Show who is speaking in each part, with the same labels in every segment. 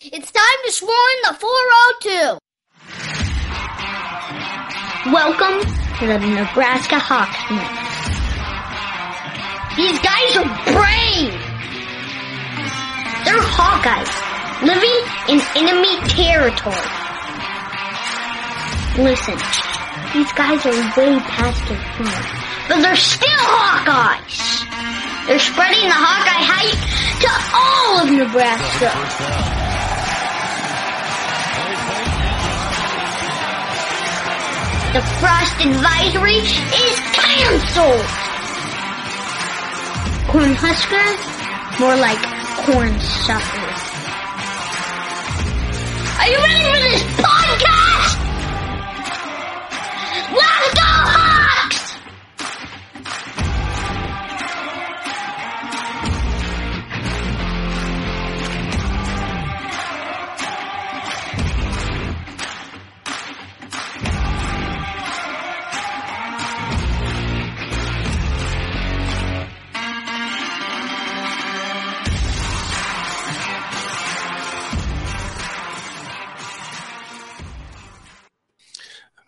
Speaker 1: It's time to swarm the 402. Welcome to the Nebraska Hawksmen. These guys are brave. They're Hawkeyes living in enemy territory. Listen, these guys are way past their prime, but they're still Hawkeyes. They're spreading the Hawkeye hype to all of Nebraska. The frost advisory is canceled. Corn Husker, more like corn suckers. Are you ready for this podcast? Let's go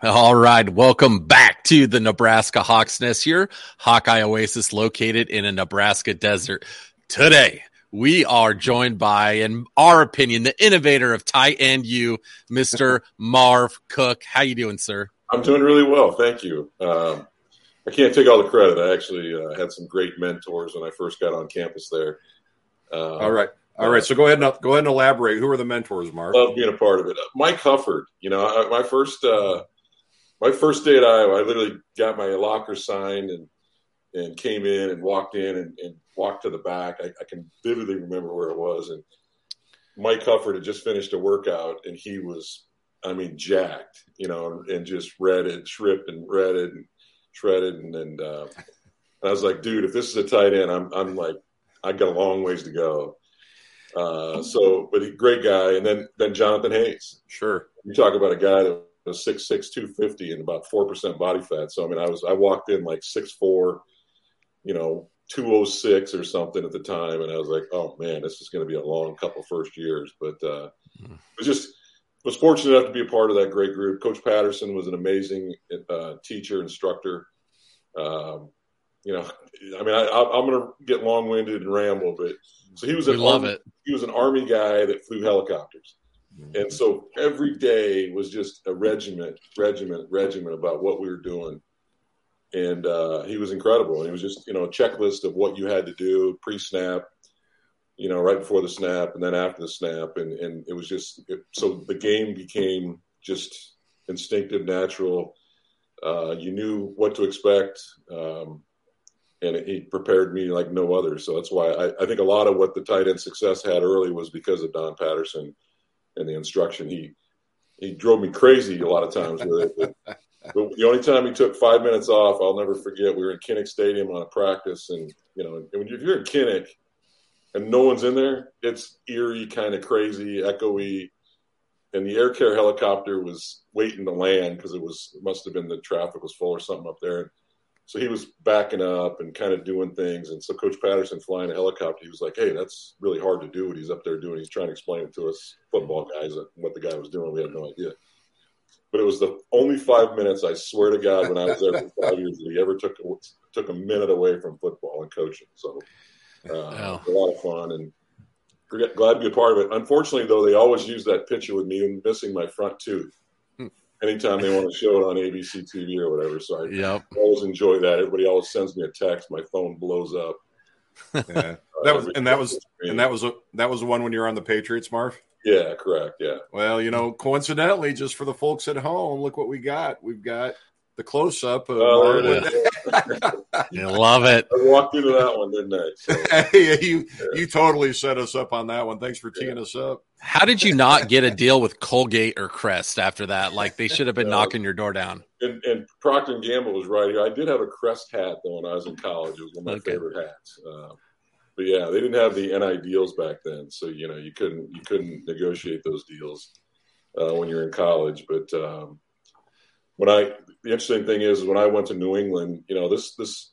Speaker 2: All right. Welcome back to the Nebraska Hawks Nest here, Hawkeye Oasis located in a Nebraska desert. Today, we are joined by, in our opinion, the innovator of tight end you, Mr. Marv Cook. How you doing, sir?
Speaker 3: I'm doing really well. Thank you. Um, I can't take all the credit. I actually uh, had some great mentors when I first got on campus there. Uh,
Speaker 4: All right. All right. So go ahead and go ahead and elaborate. Who are the mentors, Mark?
Speaker 3: Love being a part of it. Mike Hufford, you know, I, my first uh, my first day at Iowa, I literally got my locker signed and and came in and walked in and, and walked to the back. I, I can vividly remember where it was. And Mike Hufford had just finished a workout and he was, I mean, jacked, you know, and just redded, shripped and redded and shredded. And, and, uh, and I was like, dude, if this is a tight end, I'm, I'm like, I got a long ways to go. Uh, so, but he, great guy. And then, then Jonathan Hayes.
Speaker 4: Sure.
Speaker 3: You talk about a guy that was 6'6", 250 and about 4% body fat. So, I mean, I was, I walked in like 6'4", you know, 206 or something at the time. And I was like, oh man, this is going to be a long couple first years. But, uh, it was just, was fortunate enough to be a part of that great group. Coach Patterson was an amazing uh, teacher, instructor. Um, you know, I mean, I, I'm going to get long winded and ramble, but so he was
Speaker 2: We
Speaker 3: an
Speaker 2: love
Speaker 3: army,
Speaker 2: it.
Speaker 3: he was an army guy that flew helicopters. And so every day was just a regiment, regiment, regiment about what we were doing. And uh, he was incredible. And he was just, you know, a checklist of what you had to do pre snap, you know, right before the snap and then after the snap. And, and it was just, it, so the game became just instinctive, natural. Uh, you knew what to expect. Um, and he prepared me like no other. So that's why I, I think a lot of what the tight end success had early was because of Don Patterson and the instruction. He he drove me crazy a lot of times with it. But, but the only time he took five minutes off, I'll never forget. We were in Kinnick Stadium on a practice, and you know, and when you're in Kinnick and no one's in there, it's eerie, kind of crazy, echoey. And the air care helicopter was waiting to land because it was it must have been the traffic was full or something up there. So he was backing up and kind of doing things. And so Coach Patterson flying a helicopter, he was like, "Hey, that's really hard to do what he's up there doing. He's trying to explain it to us football guys what the guy was doing. We had no idea." But it was the only five minutes, I swear to God, when I was there for five years, that he ever took took a minute away from football and coaching. So uh,
Speaker 2: Wow.
Speaker 3: a lot of fun, and glad to be a part of it. Unfortunately, though, they always use that picture with me missing my front tooth. Anytime they want to show it on ABC TV or whatever, so I
Speaker 2: yep.
Speaker 3: always enjoy that. Everybody always sends me a text. My phone blows up.
Speaker 4: Yeah, that was and that was and that was a, that was the one when you were on the Patriots, Marv.
Speaker 3: Yeah, correct. Yeah.
Speaker 4: Well, you know, coincidentally, just for the folks at home, look what we got. We've got the close up. Of oh,
Speaker 2: you love it.
Speaker 3: I walked into that one, didn't I? So,
Speaker 4: hey, you yeah. you totally set us up on that one. Thanks for teeing yeah. us up.
Speaker 2: How did you not get a deal with Colgate or Crest after that? Like they should have been knocking your door down.
Speaker 3: And, and Procter and Gamble was right here. I did have a Crest hat though when I was in college. It was one of my okay. favorite hats. Uh, but yeah, they didn't have the NIL deals back then, so you know you couldn't you couldn't negotiate those deals uh, when you're in college. But um, when I the interesting thing is when I went to New England, you know this this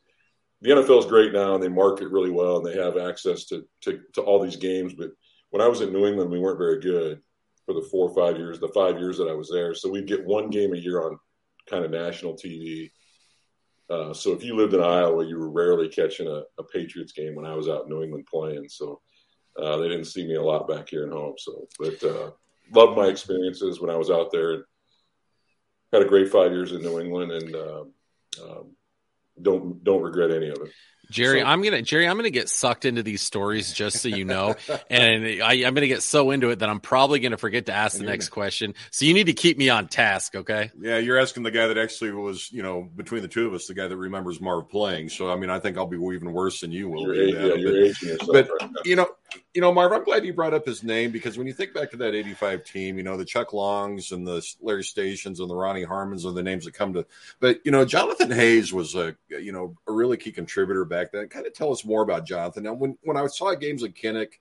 Speaker 3: the NFL is great now and they market really well and they have access to, to to all these games. But when I was in New England, we weren't very good for the four or five years, the five years that I was there. So we'd get one game a year on kind of national TV uh, so if you lived in Iowa, you were rarely catching a, a, Patriots game when I was out in New England playing. So uh, they didn't see me a lot back here at home. So, but uh, loved my experiences when I was out there. Had a great five years in New England, and um, um don't don't regret any of it.
Speaker 2: Jerry, so, I'm gonna Jerry, I'm gonna get sucked into these stories just so you know, and I, am gonna get so into it that I'm probably gonna forget to ask the next question. So you need to keep me on task, okay?
Speaker 4: Yeah, you're asking the guy that actually was, you know, between the two of us, the guy that remembers Marv playing. So I mean, I think I'll be even worse than you will.
Speaker 3: You're, yeah, you're
Speaker 4: but, but you know, you know, Marv, I'm glad you brought up his name because when you think back to that 85 team, you know, the Chuck Longs and the Larry Stations and the Ronnie Harmons are the names that come to, but, you know, Jonathan Hayes was a, you know, a really key contributor back then. Kind of tell us more about Jonathan. Now, when, when I saw games at Kinnick,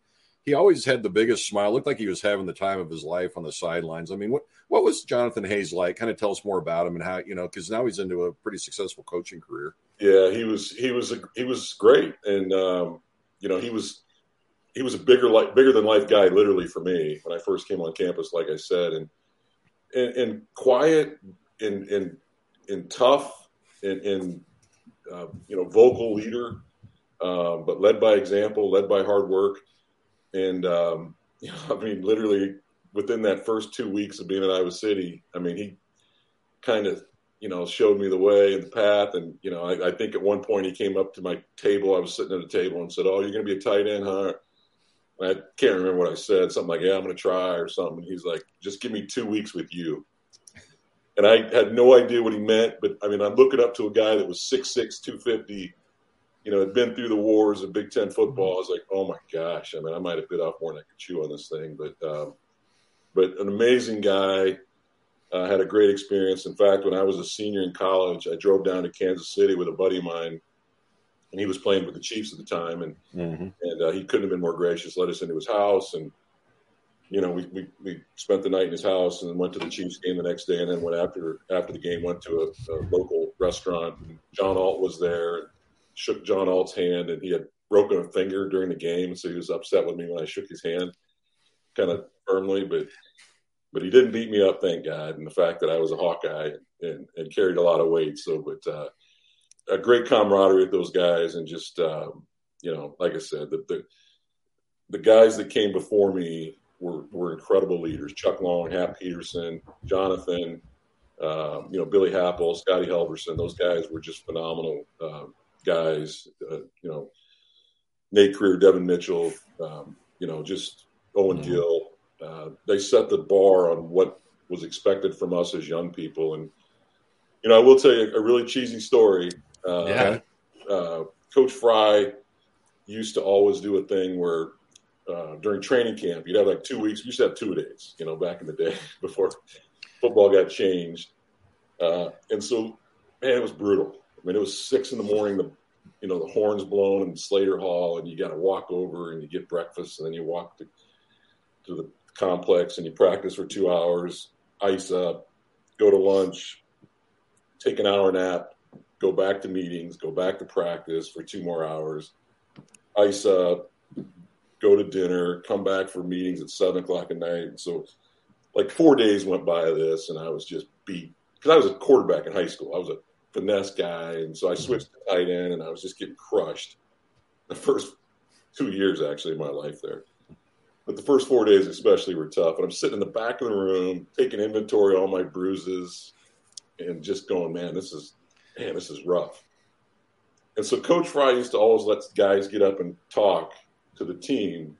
Speaker 4: he always had the biggest smile. Looked like he was having the time of his life on the sidelines. I mean, what what was Jonathan Hayes like? Kind of tell us more about him and how you know because now he's into a pretty successful coaching career.
Speaker 3: Yeah, he was he was a, he was great, and um, you know he was he was a bigger like bigger than life guy literally for me when I first came on campus, like I said, and and, and quiet and and and tough and, and uh, you know vocal leader, uh, but led by example, led by hard work, and um, you know, I mean literally within that first two weeks of being at Iowa City, I mean he kind of you know showed me the way and the path, and you know I, I think at one point he came up to my table, I was sitting at a table and said, "Oh, you're going to be a tight end, huh?" I can't remember what I said. Something like, "Yeah, I'm going to try," or something. He's like, "Just give me two weeks with you." And I had no idea what he meant, but I mean, I'm looking up to a guy that was 6'6", 250, you know, had been through the wars of Big Ten football. I was like, "Oh my gosh!" I mean, I might have bit off more than I could chew on this thing, but um, but an amazing guy. Uh, had a great experience. In fact, when I was a senior in college, I drove down to Kansas City with a buddy of mine and he was playing with the Chiefs at the time, and mm-hmm. and uh, he couldn't have been more gracious. Let us into his house, and you know we, we we spent the night in his house, and then went to the Chiefs game the next day, and then went after after the game went to a, a local restaurant. And John Alt was there, shook John Alt's hand, and he had broken a finger during the game, so he was upset with me when I shook his hand, kind of firmly, but but he didn't beat me up, thank God. And the fact that I was a Hawkeye and, and carried a lot of weight, so but. Uh, a great camaraderie with those guys, and just um, you know, like I said, the, the, the guys that came before me were were incredible leaders. Chuck Long, Hap Peterson, Jonathan, um, you know, Billy Happel, Scotty Helverson. Those guys were just phenomenal uh, guys. Uh, you know, Nate Creer, Devon Mitchell, um, you know, just Owen mm-hmm. Gill. Uh, they set the bar on what was expected from us as young people. And, you know, I will tell you a really cheesy story. Uh, yeah. Uh, Coach Fry used to always do a thing where uh, during training camp, you'd have like two weeks. You used to have two days, you know, back in the day before football got changed. Uh, and so, man, it was brutal. I mean, it was six in the morning. The you know the horns blown in Slater Hall, and you got to walk over and you get breakfast, and then you walk to, to the complex and you practice for two hours, ice up, go to lunch, take an hour nap, go back to meetings, go back to practice for two more hours, ice up, go to dinner, come back for meetings at seven o'clock at night. And so, like four days went by this, and I was just beat because I was a quarterback in high school. I was a finesse guy, and so I mm-hmm. switched to tight end, and I was just getting crushed the first two years actually of my life there. but the first four days especially were tough. And I'm sitting in the back of the room taking inventory of all my bruises and just going, man, this is man, this is rough. And so Coach Fry used to always let guys get up and talk to the team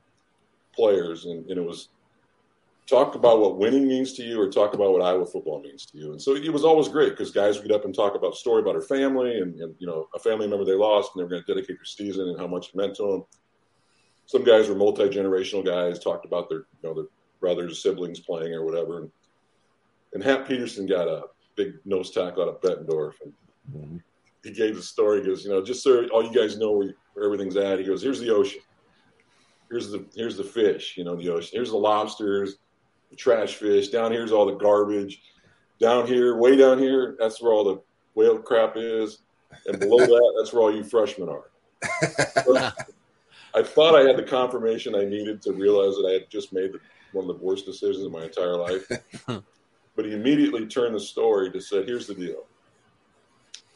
Speaker 3: players, and, and it was talk about what winning means to you or talk about what Iowa football means to you. And so it was always great because guys would get up and talk about a story about their family and, and, you know, a family member they lost and they were going to dedicate their season and how much it meant to them. Some guys were multi-generational guys, talked about their, you know, their brothers, siblings playing or whatever. And, and Hap Peterson got a big nose tackle out of Bettendorf. And mm-hmm. he gave the story. He goes, you know, just so all you guys know where, where everything's at. He goes, here's the ocean. Here's the, here's the fish, you know, the ocean. Here's the lobsters trash fish. Down here's all the garbage. Down here, way down here, that's where all the whale crap is. And below that, that's where all you freshmen are. I thought I had the confirmation I needed to realize that I had just made the, one of the worst decisions of my entire life. but he immediately turned the story to say, here's the deal.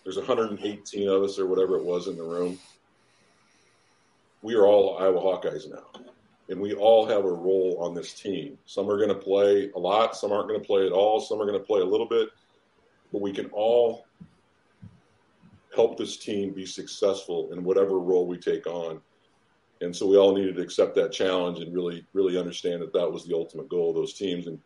Speaker 3: There's 118 of us or whatever it was in the room. We are all Iowa Hawkeyes now and we all have a role on this team. Some are going to play a lot, some aren't going to play at all, some are going to play a little bit, but we can all help this team be successful in whatever role we take on. And so we all needed to accept that challenge and really, really understand that that was the ultimate goal of those teams. And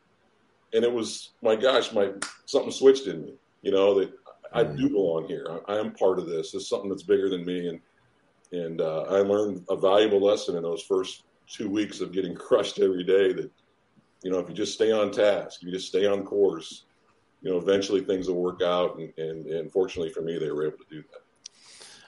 Speaker 3: and it was, my gosh, my something switched in me. You know that I do belong here. I, I am part of this. It's something that's bigger than me. And and uh, I learned a valuable lesson in those first two weeks of getting crushed every day that, you know, if you just stay on task, you just stay on course, you know, eventually things will work out. And, and, and fortunately for me, they were able to do that.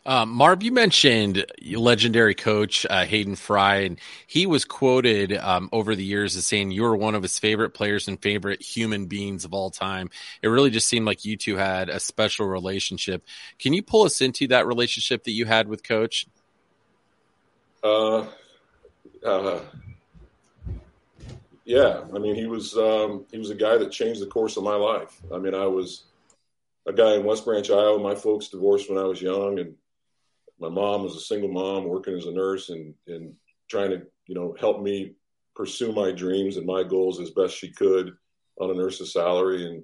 Speaker 2: Um, Marv, you mentioned legendary coach uh, Hayden Fry, and he was quoted um, over the years as saying you were one of his favorite players and favorite human beings of all time. It really just seemed like you two had a special relationship. Can you pull us into that relationship that you had with Coach?
Speaker 3: Uh, uh, yeah, I mean, he was um, he was a guy that changed the course of my life. I mean, I was a guy in West Branch, Iowa. My folks divorced when I was young, and my mom was a single mom working as a nurse and and trying to you know help me pursue my dreams and my goals as best she could on a nurse's salary and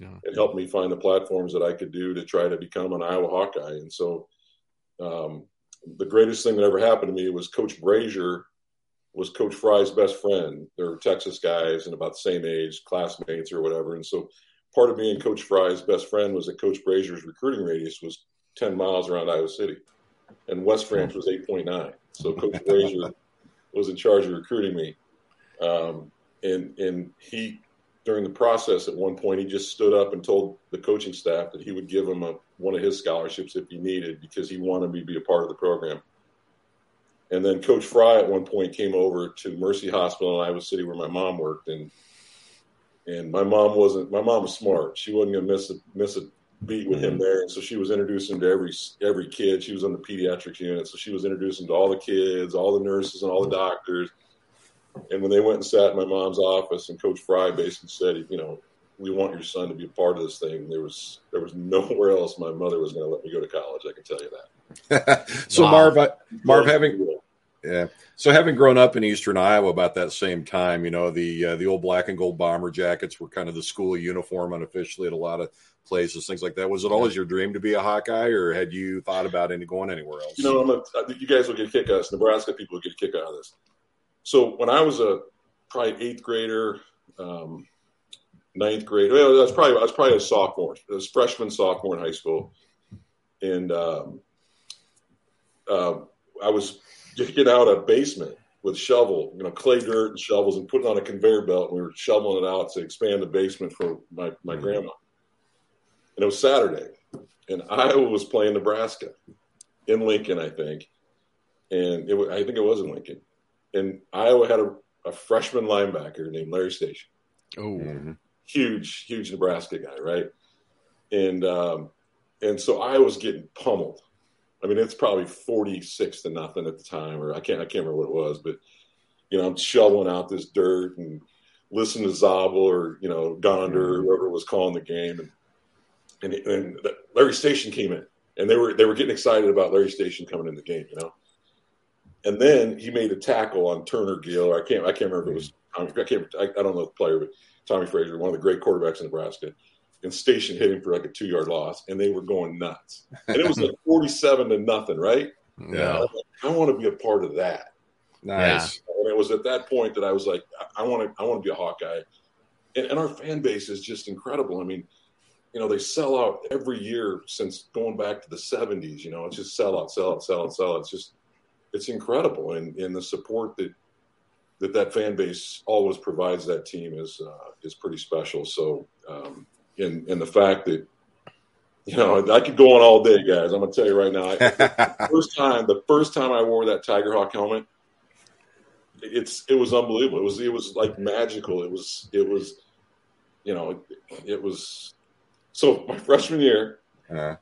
Speaker 3: yeah. and help me find the platforms that I could do to try to become an Iowa Hawkeye. And so, um, the greatest thing that ever happened to me was Coach Brashier was Coach Fry's best friend. They're Texas guys and about the same age, classmates or whatever. And so part of being Coach Fry's best friend was that Coach Brashier's recruiting radius was 10 miles around Iowa City, and West Branch was 8.9. So Coach Brashier was in charge of recruiting me. Um, and and he during the process at one point he just stood up and told the coaching staff that he would give him a, one of his scholarships if he needed because he wanted me to be a part of the program. And then Coach Fry at one point came over to Mercy Hospital in Iowa City where my mom worked, and and my mom wasn't. My mom was smart. She wasn't gonna miss a miss a beat with him mm-hmm. there, and so she was introducing to every every kid. She was on the pediatrics unit, so she was introducing to all the kids, all the nurses, and all the doctors. And when they went and sat in my mom's office, and Coach Fry basically said, you know, we want your son to be a part of this thing. There was there was nowhere else my mother was going to let me go to college. I can tell you
Speaker 4: that. so wow. Marv, I, Marv, having yeah, so having grown up in Eastern Iowa about that same time, you know the uh, the old black and gold bomber jackets were kind of the school uniform unofficially at a lot of places, things like that. Was it always your dream to be a Hawkeye, or had you thought about any going anywhere else?
Speaker 3: You know, a, you guys will get a kick out of this. Nebraska people will get a kick out of this. So when I was a probably eighth grader. Um, ninth grade. Well, that's probably I was probably a sophomore. It was freshman, sophomore in high school, and um, uh, I was digging out a basement with shovel, you know, clay dirt and shovels, and putting on a conveyor belt. And we were shoveling it out to expand the basement for my my mm-hmm. grandma. And it was Saturday, and Iowa was playing Nebraska in Lincoln, I think, and it was, I think it was in Lincoln, and Iowa had a, a freshman linebacker named Larry Station.
Speaker 2: Oh. Mm-hmm
Speaker 3: huge, huge Nebraska guy, right? And um, and so I was getting pummeled. I mean, it's probably forty six to nothing at the time, or I can't I can't remember what it was, but you know, I'm shoveling out this dirt and listening to Zabel or you know Gonder or whoever was calling the game, and and, and Larry Station came in, and they were they were getting excited about Larry Station coming in the game, you know. And then he made a tackle on Turner Gill. I can't I can't remember if it was Tommy. I can't I, I don't know the player, but Tommie Frazier, one of the great quarterbacks in Nebraska. And Station hit him for like a two yard loss, and they were going nuts. And it was like forty seven to nothing, right?
Speaker 4: Yeah.
Speaker 3: Like, I want to be a part of that.
Speaker 4: Nice.
Speaker 3: And it was at that point that I was like, I want to, I want to be a Hawkeye. And, and our fan base is just incredible. I mean, you know, they sell out every year since going back to the '70s. You know, it's just sell out, sell out, sell out, sell out. It's just, it's incredible, and and the support that that that fan base always provides that team is uh, is pretty special. So, um, and and the fact that you know, I could go on all day, guys. I'm gonna tell you right now. I, the first time, the first time I wore that Tiger Hawk helmet, it's it was unbelievable. It was it was like magical. It was it was, you know, it, it was. So my freshman year,
Speaker 4: Uh,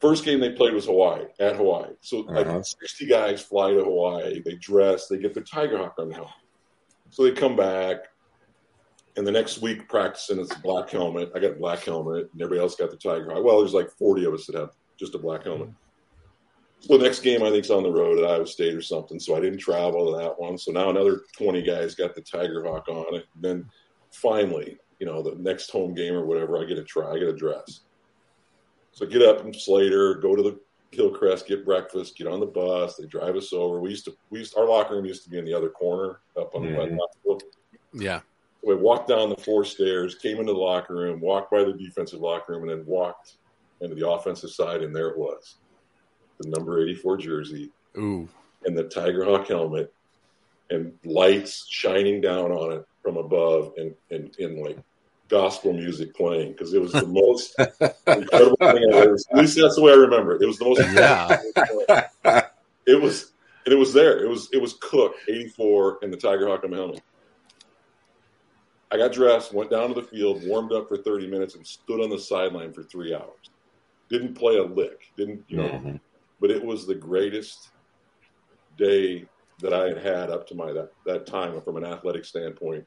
Speaker 3: first game they played was Hawaii at Hawaii. So like
Speaker 4: Uh-huh.
Speaker 3: 60 guys fly to Hawaii. They dress. They get their Tiger Hawk on the helmet. So they come back, and the next week practicing it's a black helmet. I got a black helmet, and everybody else got the Tiger Hawk. Well, there's like 40 of us that have just a black helmet. So the next game I think think's on the road at Iowa State or something. So I didn't travel to that one. So now another 20 guys got the Tiger Hawk on it. And then finally, you know, the next home game or whatever, I get a try. I get a dress. So get up from Slater, go to the Hillcrest, get breakfast, get on the bus. They drive us over. We used to, we used, our locker room used to be in the other corner up on the
Speaker 4: Mhm.
Speaker 3: west.
Speaker 2: Yeah.
Speaker 3: So we walked down the four stairs, came into the locker room, walked by the defensive locker room, and then walked into the offensive side, and there it was, the number eighty-four jersey
Speaker 2: Ooh.
Speaker 3: and the Tiger Hawk helmet, and lights shining down on it from above, and and, and like gospel music playing because it was the most incredible thing I ever. At least that's the way I remember it. It was the most.
Speaker 2: Yeah.
Speaker 3: It was, and it was there. It was it was Cook eighty-four and the Tiger Hawk on the helmet. I got dressed, went down to the field, warmed up for 30 minutes, and stood on the sideline for three hours. Didn't play a lick. Didn't, you know,
Speaker 4: Mhm.
Speaker 3: but it was the greatest day that I had had up to my that, that time from an athletic standpoint.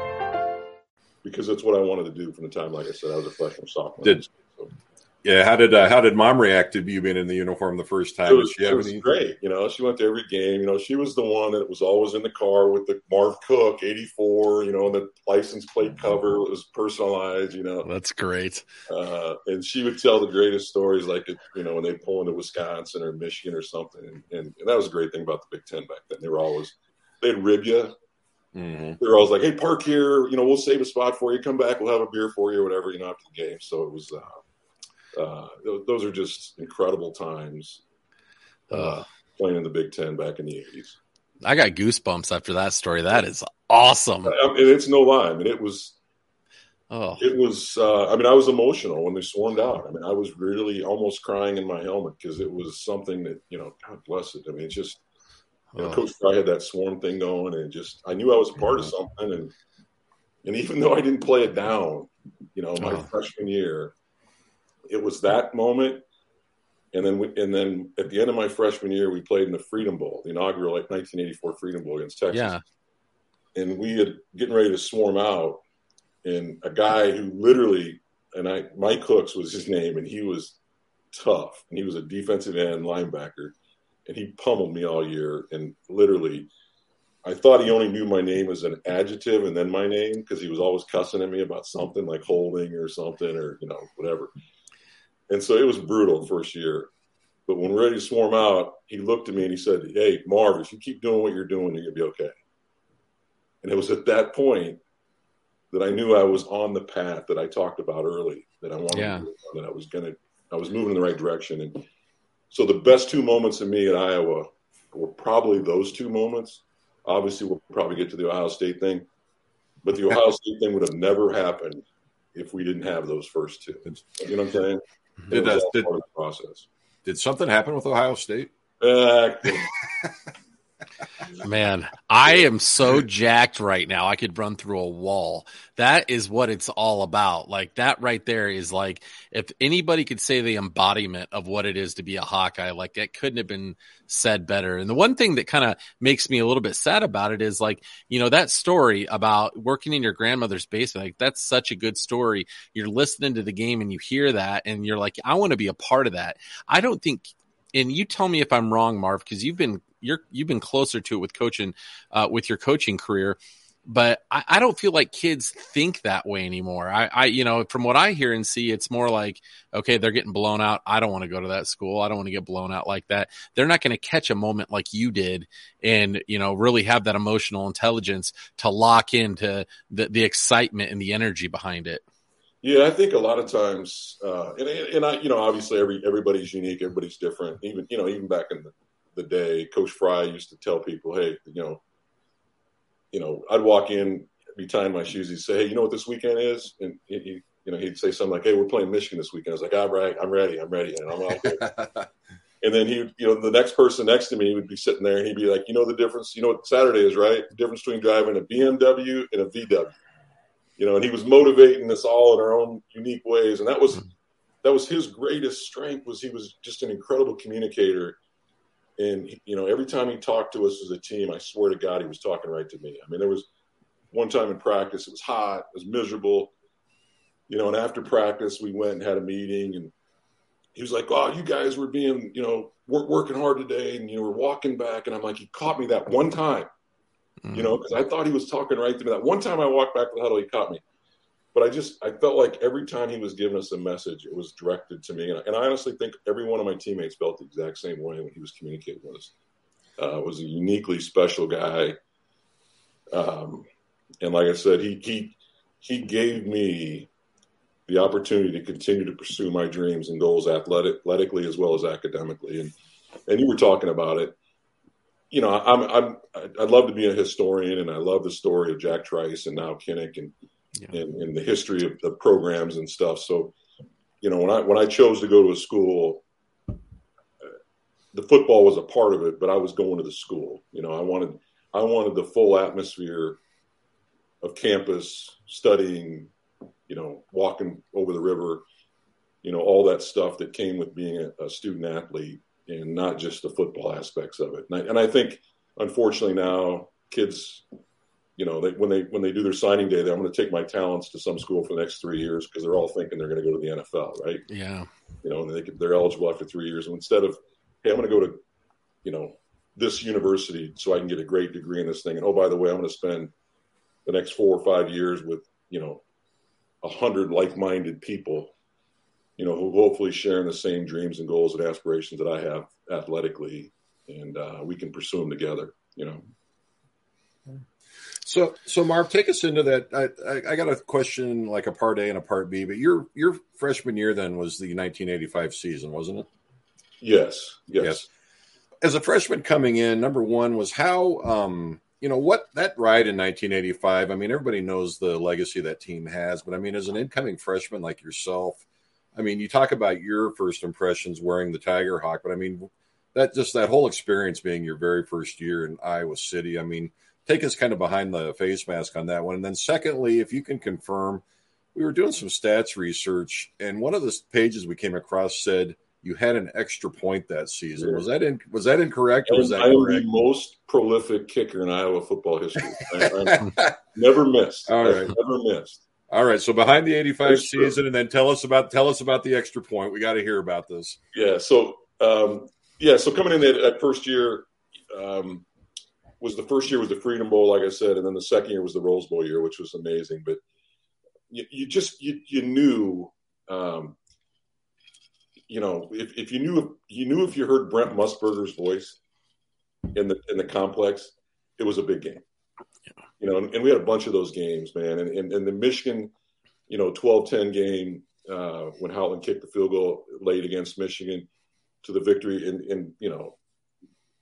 Speaker 3: Because that's what I wanted to do from the time, like I said, I was a freshman sophomore.
Speaker 4: Did-
Speaker 3: So
Speaker 4: Yeah. How did uh, how did mom react to you being in the uniform the first time?
Speaker 3: it was,
Speaker 4: she
Speaker 3: it was great. You know, she went to every game. You know, she was the one that was always in the car with the Marv Cook 84, you know, and the license plate cover. It was personalized, you know.
Speaker 2: That's great.
Speaker 3: Uh, and she would tell the greatest stories, like, you know, when they pull into Wisconsin or Michigan or something. And, and, and that was a great thing about the Big Ten back then. They were always, they'd rib you.
Speaker 4: Mhm.
Speaker 3: They were always like, hey, park here. You know, we'll save a spot for you. Come back. We'll have a beer for you or whatever, you know, after the game. So it was, uh, uh, th- those are just incredible times uh, playing in the Big Ten back in the 80s.
Speaker 2: I got goosebumps after that story. That is awesome.
Speaker 3: I mean, it's no lie. I mean, it was,
Speaker 2: Oh,
Speaker 3: it was, uh, I mean, I was emotional when they swarmed out. I mean, I was really almost crying in my helmet because it was something that, you know, God bless it. I mean, it's just,
Speaker 2: Oh.
Speaker 3: Coach Fry had that swarm thing going, and just I knew I was a part of something, and and even though I didn't play it down, you know, my
Speaker 2: Oh.
Speaker 3: freshman year, it was that moment, and then we, and then at the end of my freshman year, we played in the Freedom Bowl, the inaugural like 1984 Freedom Bowl against Texas,
Speaker 2: yeah.
Speaker 3: and we had getting ready to swarm out, and a guy who literally, and I Mike Hooks was his name, and he was tough, and he was a defensive end linebacker and he pummeled me all year. And literally, I thought he only knew my name as an adjective and then my name because he was always cussing at me about something like holding or something or you know whatever. And so it was brutal first year. But when we're ready to swarm out, he looked at me and he said, Hey, Marv, if you keep doing what you're doing, you're to be okay. And it was at that point that I knew I was on the path that I talked about early, that I wanted
Speaker 2: Yeah.
Speaker 3: to, that I was going to, I was moving in the right direction. And so the best two moments of me at Iowa were probably those two moments. Obviously, we'll probably get to the Ohio State thing, but the Ohio State thing would have never happened if we didn't have those first two. You know what I'm saying?
Speaker 4: Did that- did-
Speaker 3: part of the process?
Speaker 4: Did something happen with Ohio State?
Speaker 3: Uh,
Speaker 2: Man, I am so jacked right now. I could run through a wall. That is what it's all about. Like that right there is like if anybody could say the embodiment of what it is to be a Hawkeye, like that couldn't have been said better. And the one thing that kind of makes me a little bit sad about it is like, you know, that story about working in your grandmother's basement, like that's such a good story. You're listening to the game and you hear that and you're like, I want to be a part of that. I don't think and you tell me if I'm wrong, Marv, because you've been you're you've been closer to it with coaching, uh, with your coaching career. But I, I don't feel like kids think that way anymore. I, I, you know, from what I hear and see, it's more like, okay, they're getting blown out. I don't want to go to that school. I don't want to get blown out like that. They're not going to catch a moment like you did and, you know, really have that emotional intelligence to lock into the, the excitement and the energy behind it.
Speaker 3: Yeah, I think a lot of times, uh, and and I, you know, obviously every everybody's unique, everybody's different. Even you know, even back in the, the day, Coach Fry used to tell people, "Hey, you know, you know, I'd walk in, be tying my shoes. He'd say, "Hey, you know what this weekend is?" And he, he you know, he'd say something like, "Hey, we're playing Michigan this weekend." I was like, "All right, I'm ready, I'm ready," and I'm out there. and then he, you know, the next person next to me would be sitting there, and he'd be like, "You know the difference? You know what Saturday is, right? The difference between driving a BMW and a VW." you know, and he was motivating us all in our own unique ways. And that was hmm. that was his greatest strength was he was just an incredible communicator. And you know, every time he talked to us as a team, I swear to God, he was talking right to me. I mean, there was one time in practice, it was hot, it was miserable, you know, and after practice, we went and had a meeting, and he was like, "Oh, you guys were being, you know, work, working hard today, and you know, we're walking back." And I'm like, "He caught me that one time." you mm. know, because I thought he was talking right to me. That one time I walked back to the huddle, he caught me. But I just, I felt like every time he was giving us a message, it was directed to me. And, and I honestly think every one of my teammates felt the exact same way when he was communicating with us. Uh, was a uniquely special guy. Um, and like I said, he, he, he gave me the opportunity to continue to pursue my dreams and goals athletic, athletically as well as academically. And, and you were talking about it you know, I'm, I'm, I'd love to be a historian, and I love the story of Jack Trice and now Kinnick, and, yeah. the history of the programs and stuff. So, you know, when I when I chose to go to a school, uh, the football was a part of it, but I was going to the school. You know, I wanted I wanted the full atmosphere of campus, studying, you know, walking over the river, you know, all that stuff that came with being a, a student athlete and not just the football aspects of it. And I, and I think, unfortunately, now kids, you know, they, when they when they do their signing day, they're I'm going to take my talents to some school for the next three years because they're all thinking they're going to go to the NFL, right?
Speaker 2: Yeah.
Speaker 3: You know, and they they're eligible after three years. And instead of, hey, I'm going to go to, you know, this university so I can get a great degree in this thing. And oh, by the way, I'm going to spend the next four or five years with, you know, a hundred like-minded people you know, who hopefully sharing the same dreams and goals and aspirations that I have athletically, and uh, we can pursue them together. You know.
Speaker 4: So, so Marv, take us into that. I, I, I, got a question, like a part A and a part B. But your your freshman year then was the 1985 season, wasn't it?
Speaker 3: Yes. Yes. yes.
Speaker 4: As a freshman coming in, number one was how. Um, you know what that ride in 1985. I mean, everybody knows the legacy that team has, but I mean, as an incoming freshman like yourself, I mean, you talk about your first impressions wearing the Tiger Hawk, but I mean, that just that whole experience being your very first year in Iowa City. I mean, take us kind of behind the face mask on that one. And then, secondly, if you can confirm, we were doing some stats research, and one of the pages we came across said you had an extra point that season. Yeah. Was that in, was that incorrect? Or was that
Speaker 3: I am
Speaker 4: correct?
Speaker 3: the most prolific kicker in Iowa football history. I, I never missed.
Speaker 4: All right.
Speaker 3: Never missed.
Speaker 4: All right, so behind the '85 season,
Speaker 3: true.
Speaker 4: and then tell us about tell us about the extra point. We got to hear about this.
Speaker 3: Yeah. So um, yeah. So coming in that, that first year um, was the first year was the Freedom Bowl, like I said, and then the second year was the Rose Bowl year, which was amazing. But you, you just you, you knew um, you know, if, if you knew if you knew if you heard Brent Musburger's voice in the in the complex, it was a big game. You know, and, and we had a bunch of those games, man. And, and, and the Michigan, you know, 12-10 game uh, when Houghtlin kicked the field goal late against Michigan to the victory, and, and you know,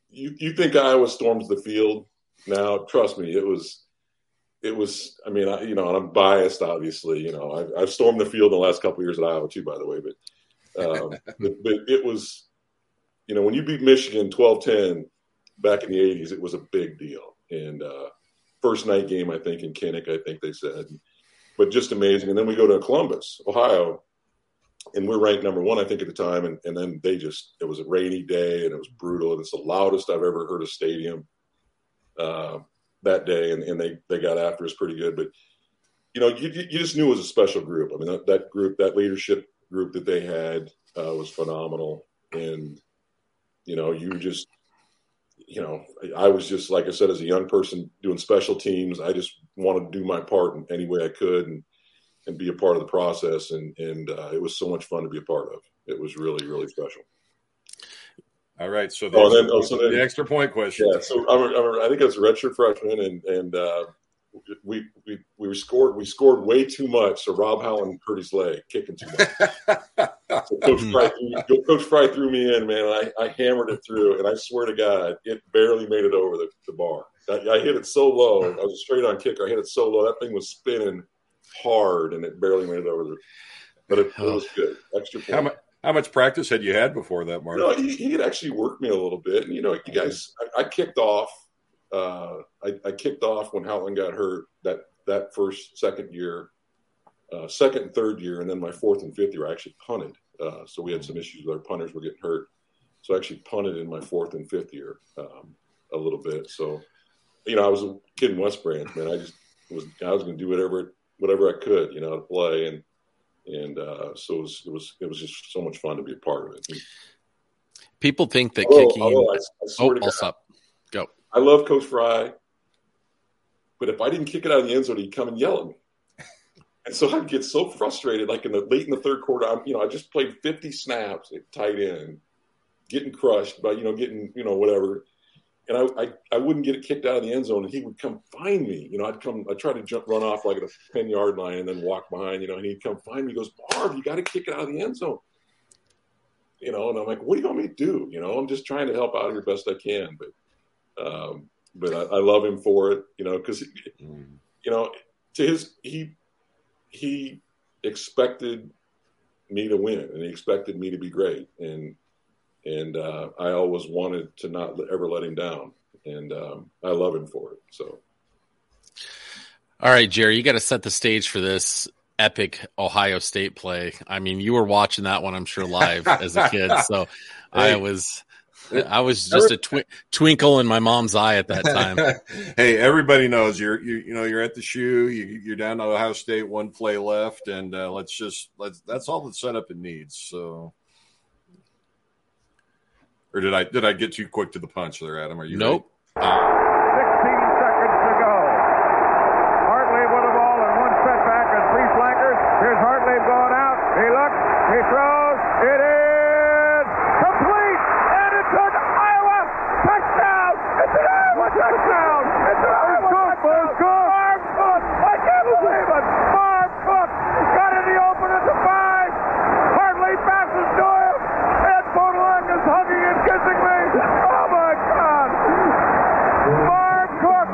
Speaker 3: you you think Iowa storms the field now? Trust me, it was it was. I mean, I, you know, and I'm biased, obviously. You know, I've, I've stormed the field in the last couple of years at Iowa too, by the way. But um, but, but it was, you know, when you beat Michigan 12-10 back in the '80s, it was a big deal. And uh, first night game, I think in Kinnick, I think they said, but just amazing. And then we go to Columbus, Ohio, and we're ranked number one, I think, at the time. And, and then they just, it was a rainy day and it was brutal. And it's the loudest I've ever heard a stadium uh, that day. And, and they, they got after us pretty good. But, you know, you, you just knew it was a special group. I mean, that, that group, that leadership group that they had uh, was phenomenal. And, you know, you just, you know, I was just, like I said, as a young person doing special teams, I just wanted to do my part in any way I could. And, and be a part of the process. And and uh, it was so much fun to be a part of. It was really really special.
Speaker 4: All right, so the,
Speaker 3: Oh,
Speaker 4: extra,
Speaker 3: then- oh, so then-
Speaker 4: the extra point question.
Speaker 3: Yeah, so I'm, I'm, a- I think I was a redshirt freshman, and and uh, we we we scored we scored way too much. So Rob Houghtlin hurt his leg kicking too much. so Coach Fry, threw, Coach Fry threw me in, man. I, I hammered it through, and I swear to God, it barely made it over the, the bar. I, I hit it so low. I was a straight on kicker. I hit it so low that thing was spinning hard, and it barely made it over there. But it, it was good. Extra point.
Speaker 4: How much how much practice had you had before that, Mark?
Speaker 3: No, he, he had actually worked me a little bit. And, you know, you guys, I, I kicked off. Uh, I, I kicked off when Houghtlin got hurt that that first second year, uh, second and third year, and then my fourth and fifth year, I actually punted. Uh, so we had some issues with our punters were getting hurt. So I actually punted in my fourth and fifth year um, a little bit. So, you know, I was a kid in West Branch, man. I just was I was going to do whatever whatever I could, you know, to play and and uh, so it was it was it was just so much fun to be a part of it.
Speaker 2: People think that
Speaker 3: Although-
Speaker 2: kicking.
Speaker 3: although I- I swear
Speaker 2: oh,
Speaker 3: to God.
Speaker 2: Go.
Speaker 3: I love Coach Fry, but if I didn't kick it out of the end zone, he'd come and yell at me. And so I'd get so frustrated, like in the late in the third quarter. I'm, you know, I just played 50 snaps at tight end, getting crushed by, you know, getting, you know, whatever. And I, I, I wouldn't get it kicked out of the end zone, and he would come find me. You know, I'd come, I'd try to jump, run off like at a 10 yard line and then walk behind, you know, and he'd come find me. He goes, Barb, you got to kick it out of the end zone. You know, and I'm like, what do you want me to do? You know, I'm just trying to help out here best I can. But, um, but I, I love him for it, you know, because, you know, to his, he, he expected me to win and he expected me to be great. And, and uh, I always wanted to not ever let him down. And um, I love him for it. So,
Speaker 2: All right, Jerry, you got to set the stage for this epic Ohio State play. I mean, you were watching that one, I'm sure, live as a kid. So I was, I was just a twi- twinkle in my mom's eye at that time.
Speaker 4: hey, everybody knows you're you, you know you're at the shoe. You, you're down to Ohio State, one play left, and uh, let's just let's that's all the setup it needs. So, or did I did I get too quick to the punch there, Adam? Are you
Speaker 2: Nope.
Speaker 5: Hartlieb with the ball and one setback and three flankers. Here's Hartlieb going out. He looks. He throws. It is complete. And it's an Iowa touchdown. It's an Iowa touchdown. It's an Iowa touchdown. Marv Cook. I can't believe it. Marv Cook got in the open at the five. Hartlieb passes to him. Ed Podolak is hugging and kissing me. Oh my God. Marv Cook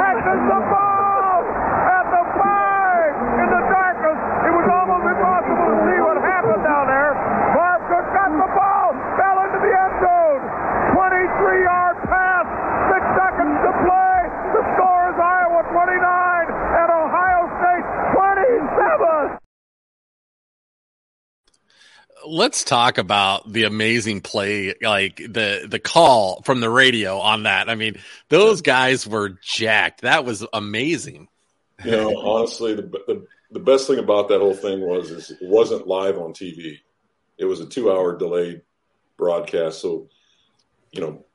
Speaker 5: catches the ball at the five in the darkness. It was almost impossible to see what happened down there. Marv Cook got the ball, fell into the end zone. 23-yard pass, six seconds to play. The score is Iowa 29 and Ohio State 27.
Speaker 2: Let's talk about the amazing play, like the the call from the radio on that. I mean, those guys were jacked. That was amazing.
Speaker 3: you know, honestly, the, the the best thing about that whole thing was is it wasn't live on TV. It was a two hour delayed broadcast. So, you know,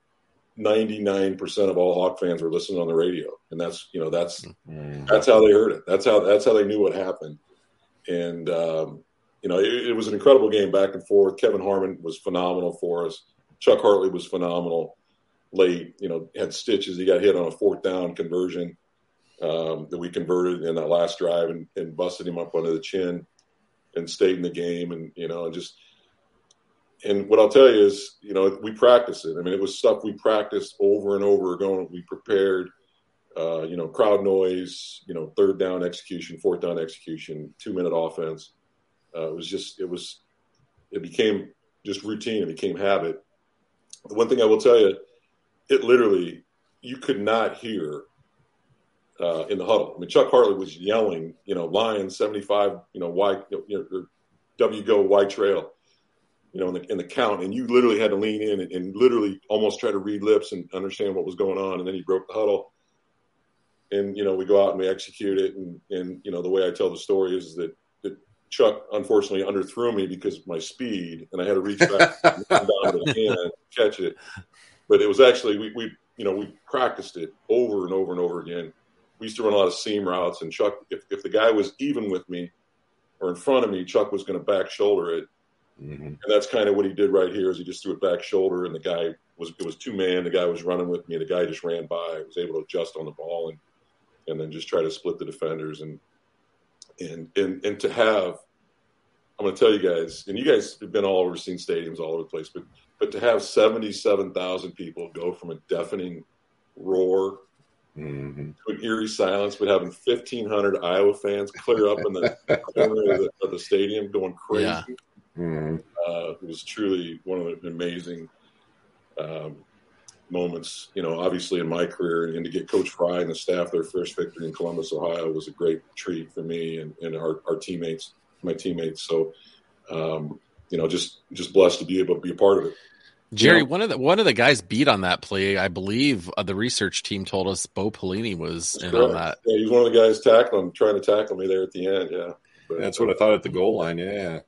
Speaker 3: ninety nine percent of all Hawk fans were listening on the radio, and that's you know that's that's how they heard it. That's how that's how they knew what happened. And um, you know, it, it, was an incredible game back and forth. Kevin Harmon was phenomenal for us. Chuck Hartlieb was phenomenal late. You know, had stitches. He got hit on a fourth down conversion um, that we converted in that last drive and, and busted him up under the chin and stayed in the game. And you know, and just and what I'll tell you is, you know, we practiced it. I mean, it was stuff we practiced over and over again. We prepared. Uh, you know, crowd noise, you know, third down execution, fourth down execution, two minute offense. Uh, it was just, it was, it became just routine. It became habit. The one thing I will tell you, it literally, you could not hear uh, in the huddle. I mean, Chuck Hartlieb was yelling, you know, Lions 75, you know, white, you know, W go white trail, you know, in the, in the count. And you literally had to lean in and, and literally almost try to read lips and understand what was going on. And then he broke the huddle and you know we go out and we execute it and and you know the way I tell the story is that Chuck unfortunately underthrew me because of my speed, and I had to reach back down to the hand and catch it. But it was actually we, we you know we practiced it over and over and over again. We used to run a lot of seam routes, and Chuck, if, if the guy was even with me or in front of me, Chuck was going to back shoulder it, mm-hmm. and that's kind of what he did right here. Is he just threw it back shoulder, and the guy was it was two man. The guy was running with me, the guy just ran by. I was able to adjust on the ball and and then just try to split the defenders and and and and to have I'm going to tell you guys, and you guys have been all over, seen stadiums all over the place, but but to have 77,000 people go from a deafening roar mm-hmm. to an eerie silence, but having 1,500 Iowa fans clear up in the corner of the, of the, stadium going crazy, yeah. mm-hmm. uh, it was truly one of the amazing um, moments. You know, obviously in my career, and to get Coach Fry and the staff their first victory in Columbus, Ohio, was a great treat for me and, and our, our teammates my teammates. So, um, you know, just just blessed to be able to be a part of it.
Speaker 2: Jerry, one of the one of the guys beat on that play. I believe uh, the research team told us Bo Pelini was in on that.
Speaker 3: Yeah, he's one of the guys tackling, trying to tackle me there at the end. Yeah,
Speaker 4: but, that's what I thought at the goal line. Yeah,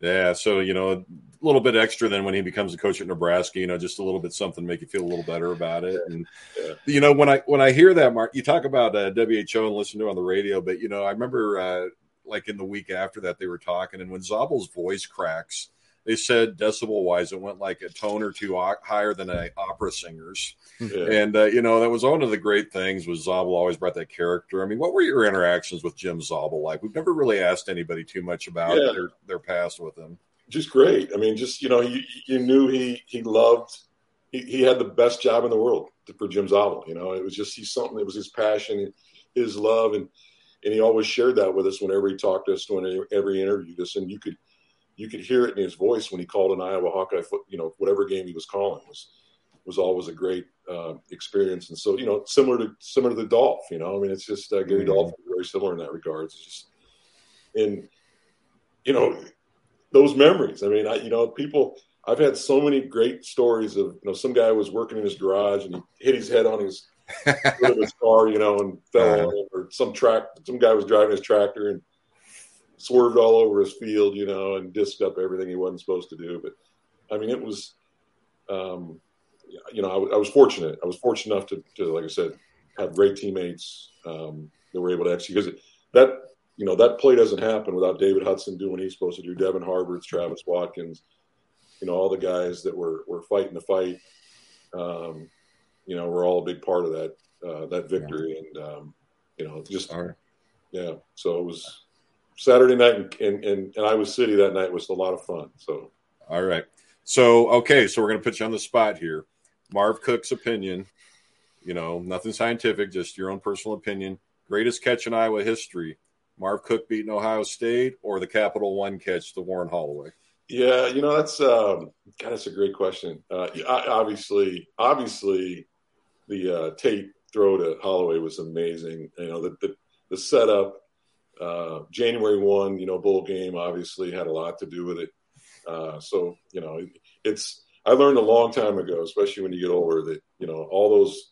Speaker 4: yeah. So you know, a little bit extra than when he becomes a coach at Nebraska. You know, just a little bit something to make you feel a little better about it. And yeah. you know, when I when I hear that, Mark, you talk about uh, WHO and listen to it on the radio, but you know, I remember. Uh, like in the week after that they were talking, and when Zabel's voice cracks, they said decibel wise it went like a tone or two higher than a opera singer's. Yeah. and uh, you know that was one of the great things was zabel always brought that character. I mean what were your interactions with jim zabel like? We've never really asked anybody too much about yeah. their, their past with him.
Speaker 3: Just great. I mean just you know you, you knew he he loved he, he had the best job in the world for jim zabel you know? It was just he's something that was his passion his love and and he always shared that with us whenever he talked to us, when every interview us, and you could you could hear it in his voice when he called an Iowa Hawkeye foot, you know, whatever game he was calling was was always a great uh, experience. And so, you know, similar to similar to the Dolph, you know, I mean, it's just uh, Gary mm-hmm. Dolph very similar in that regard. It's just, and you know, those memories. I mean, I, you know, people. I've had so many great stories of, you know, some guy was working in his garage and he hit his head on his of his car, you know, and fell uh-huh. or some track. Some guy was driving his tractor and swerved all over his field, you know, and disced up everything he wasn't supposed to do. But I mean, it was, um, you know, I, I, was fortunate. I was fortunate enough to, to, like I said, have great teammates um, that were able to execute. Because that, you know, that play doesn't happen without David Hudson doing what he's supposed to do. Devin Harvards, Travis Watkins, you know, all the guys that were were fighting the fight. Um, you know, we're all a big part of that uh, that victory, yeah. and um, you know, just right. yeah. So it was Saturday night in, in, in Iowa City that night was a lot of fun. So
Speaker 4: all right, so okay, so we're gonna put you on the spot here. Marv Cook's opinion, you know, nothing scientific, just your own personal opinion. Greatest catch in Iowa history: Marv Cook beating Ohio State, or the Capital One catch, the Warren Holloway.
Speaker 3: Yeah, you know that's um, God, that's a great question. Uh, obviously, obviously, the uh, Tate throw to Holloway was amazing. You know, the the, the setup, uh, January one, you know, bowl game obviously had a lot to do with it. Uh, so you know, it's I learned a long time ago, especially when you get older, that you know all those.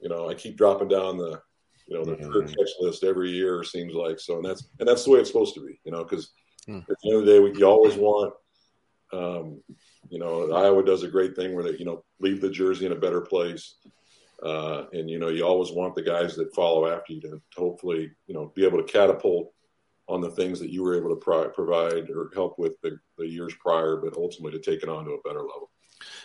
Speaker 3: You know, I keep dropping down the, you know, the mm-hmm. catch list every year. Seems like so, and that's and that's the way it's supposed to be. You know, because mm. at the end of the day, we, you always want, um, you know, Iowa does a great thing where they, you know, leave the jersey in a better place. Uh, and you know, you always want the guys that follow after you to, to hopefully, you know, be able to catapult on the things that you were able to pro- provide or help with the, the years prior, but ultimately to take it on to a better level.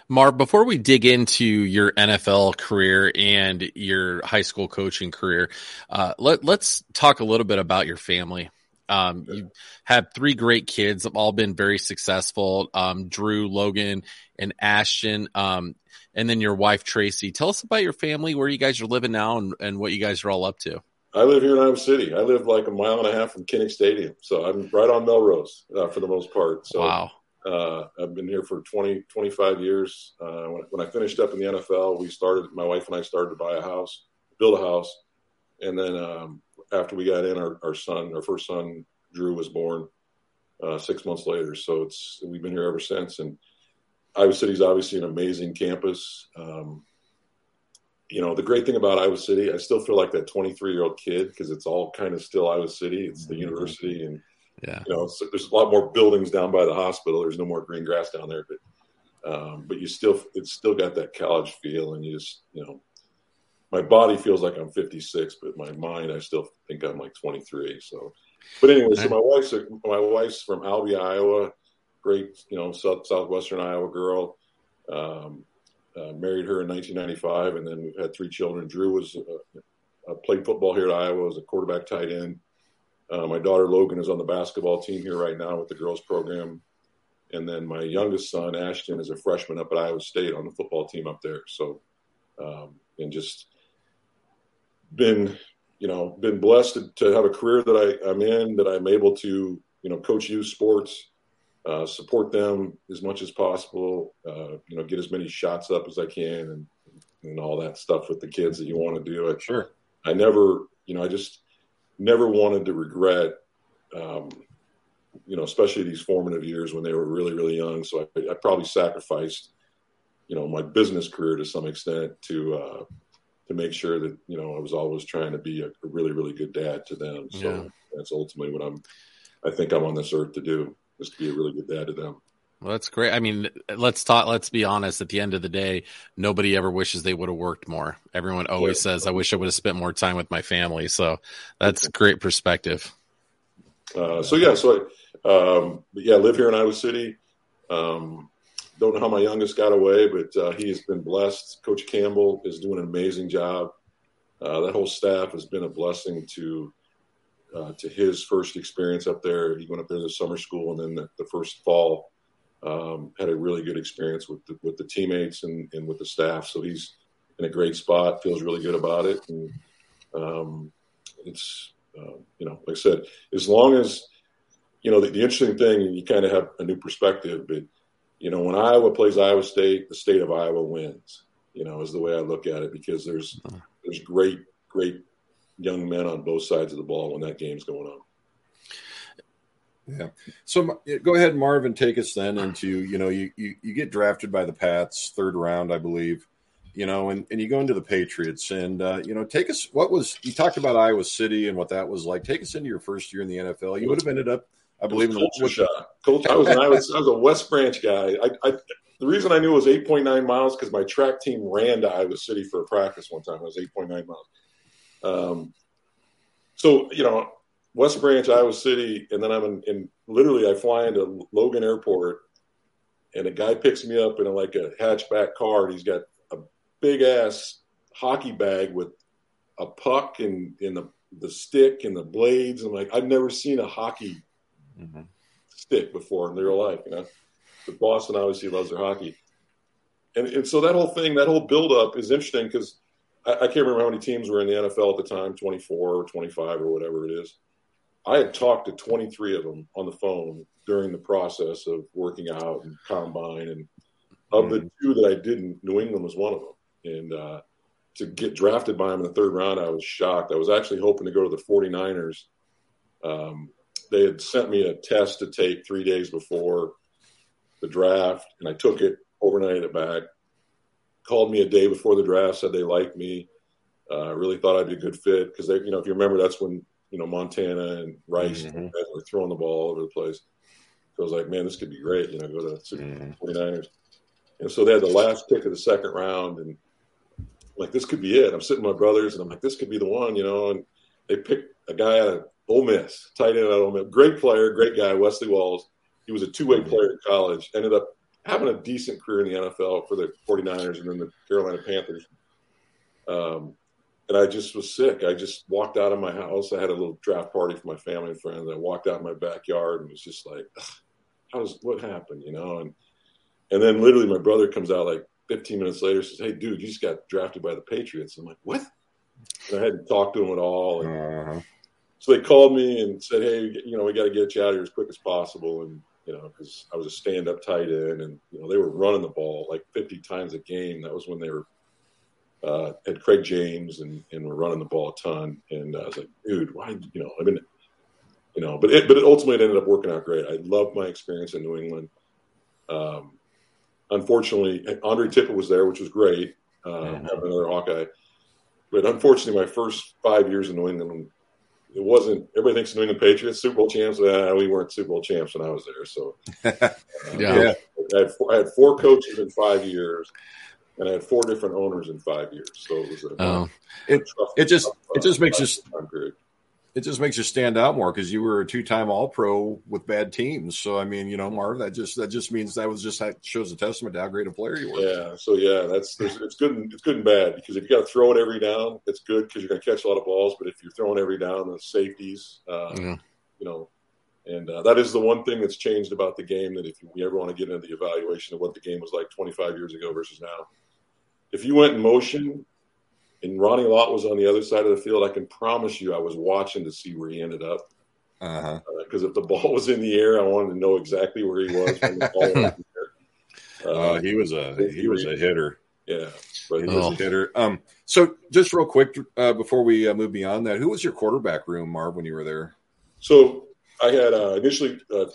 Speaker 2: Mark, before we dig into your NFL career and your high school coaching career, uh, let, us talk a little bit about your family. Um, you have three great kids, have all been very successful. Um, Drew, Logan, and Ashton. Um, and then your wife, Tracy. Tell us about your family, where you guys are living now, and, and what you guys are all up to.
Speaker 3: I live here in Iowa City. I live like a mile and a half from Kinnick Stadium. So I'm right on Melrose uh, for the most part. So
Speaker 2: wow.
Speaker 3: Uh, I've been here for 20, 25 years. Uh, when, when, I finished up in the NFL, we started, my wife and I started to buy a house, build a house. And then um, after we got in, our, our son, our first son, Drew, was born uh, six months later. So it's we've been here ever since. And Iowa City is obviously an amazing campus. Um, you know, the great thing about Iowa City, I still feel like that 23 year old kid because it's all kind of still Iowa City. It's the mm-hmm. university and –
Speaker 2: yeah.
Speaker 3: You know, so there's a lot more buildings down by the hospital. There's no more green grass down there, but um, but you still it's still got that college feel, and you just you know, my body feels like I'm 56, but my mind I still think I'm like 23. So, but anyway, so my wife's a, my wife's from Albia, Iowa, great you know south, southwestern Iowa girl. Um, uh, married her in 1995, and then we've had three children. Drew was uh, uh, played football here at Iowa as a quarterback, tight end. Uh, my daughter Logan is on the basketball team here right now with the girls program. And then my youngest son, Ashton, is a freshman up at Iowa State on the football team up there. So, um, and just been, you know, been blessed to, to have a career that I, I'm in, that I'm able to, you know, coach youth sports, uh, support them as much as possible, uh, you know, get as many shots up as I can and, and all that stuff with the kids that you want to do.
Speaker 2: I, sure.
Speaker 3: I never, you know, I just, never wanted to regret, um, you know, especially these formative years when they were really, really young. So I, I, probably sacrificed, you know, my business career to some extent to uh, to make sure that you know I was always trying to be a, a really, really good dad to them. So yeah. that's ultimately what I'm. I think I'm on this earth to do is to be a really good dad to them.
Speaker 2: Well, that's great. I mean, let's talk. Let's be honest. At the end of the day, nobody ever wishes they would have worked more. Everyone always yeah. says, "I wish I would have spent more time with my family." So that's great perspective.
Speaker 3: Uh, so yeah, so um, yeah, live here in Iowa City. Um, don't know how my youngest got away, but uh, he has been blessed. Coach Campbell is doing an amazing job. Uh, that whole staff has been a blessing to uh, to his first experience up there. He went up there the summer school, and then the, the first fall um, had a really good experience with the, with the teammates and, and with the staff. So he's in a great spot. Feels really good about it, and um, it's uh, you know, like I said, as long as you know the, the interesting thing, you kind of have a new perspective. But you know, when Iowa plays Iowa State, the state of Iowa wins. You know, is the way I look at it because there's there's great great young men on both sides of the ball when that game's going on.
Speaker 4: Yeah. So go ahead, Marvin. Take us then into you know you, you you get drafted by the Pats third round, I believe. You know, and, and you go into the Patriots, and uh, you know, take us. What was you talked about Iowa City and what that was like? Take us into your first year in the NFL. You would have ended up, I believe, in
Speaker 3: the shot. Coach, I was an Iowa, I was a West Branch guy. I, I the reason I knew it was eight point nine miles because my track team ran to Iowa City for a practice one time. It was eight point nine miles. Um, so you know, West Branch, Iowa City, and then I'm in, in, literally I fly into Logan Airport, and a guy picks me up in a, like a hatchback car, and he's got a big ass hockey bag with a puck and in the the stick and the blades. I'm like, I've never seen a hockey
Speaker 4: Mm-hmm.
Speaker 3: stick before in real life. You know, but Boston obviously loves their hockey, and and so that whole thing, that whole buildup is interesting because I, I can't remember how many teams were in the NFL at the time, 24 or 25 or whatever it is. I had talked to 23 of them on the phone during the process of working out and combine, and of the two that I didn't, New England was one of them, and. uh to get drafted by him in the third round, I was shocked. I was actually hoping to go to the 49ers. Um, they had sent me a test to take three days before the draft, and I took it, overnighted it back. Called me a day before the draft, said they liked me. Uh, really thought I'd be a good fit because they, you know, if you remember, that's when you know Montana and Rice
Speaker 4: Mhm.
Speaker 3: were throwing the ball all over the place. So I was like, man, this could be great. You know, go to
Speaker 4: Mm-hmm.
Speaker 3: 49ers. And so they had the last pick of the second round, and like this could be it. I'm sitting with my brothers, and I'm like, this could be the one, you know. And they picked a guy out of Ole Miss, tight end out of Ole Miss, great player, great guy, Wesley Walls. He was a two way player in college. Ended up having a decent career in the NFL for the 49ers and then the Carolina Panthers. Um, and I just was sick. I just walked out of my house. I had a little draft party for my family and friends. I walked out in my backyard and was just like, how does what happened, you know? And and then literally my brother comes out like 15 minutes later says, "Hey, dude, you just got drafted by the Patriots." I'm like, "What?" And I hadn't talked to him at all. And
Speaker 4: Uh-huh.
Speaker 3: so they called me and said, "Hey, you know, we got to get you out of here as quick as possible." And you know, because I was a stand-up tight end, and you know, they were running the ball like 50 times a game. That was when they were uh, had Craig James and and were running the ball a ton. And I was like, "Dude, why?" You know, I mean, you know, but it but it ultimately ended up working out great. I loved my experience in New England. Um, unfortunately, Andre Tippett was there, which was great. Um, having another Hawkeye. But unfortunately, my first five years in New England, it wasn't. Everybody thinks New England Patriots Super Bowl champs. Uh, we weren't Super Bowl champs when I was there. So, uh,
Speaker 2: Yeah.
Speaker 3: I had, four, I had four coaches in five years, and I had four different owners in five years. So it was a
Speaker 2: Oh.
Speaker 4: It it just it just makes you
Speaker 3: time period.
Speaker 4: it just makes you stand out more because you were a two time All Pro with bad teams. So I mean, you know, Marv, that just that just means that was just that shows a testament to how great a player you were.
Speaker 3: Yeah, so yeah, that's there's, it's good. And, it's good and bad because if you got to throw it every down, it's good because you're going to catch a lot of balls. But if you're throwing every down, the safeties, uh,
Speaker 2: Yeah.
Speaker 3: you know, and uh, that is the one thing that's changed about the game. That if you ever want to get into the evaluation of what the game was like 25 years ago versus now, if you went in motion and Ronnie Lott was on the other side of the field, I can promise you I was watching to see where he ended up.
Speaker 4: Uh-huh.
Speaker 3: Because if the ball was in the air, I wanted to know exactly where he was. When the ball was in the air.
Speaker 4: Uh, he was a he was a hitter.
Speaker 3: Yeah, but
Speaker 4: He
Speaker 3: he
Speaker 4: was
Speaker 3: was
Speaker 4: a hitter. Um, so just real quick uh, before we uh, move beyond that, who was your quarterback room, Marv, when you were there?
Speaker 3: So I had uh, initially uh,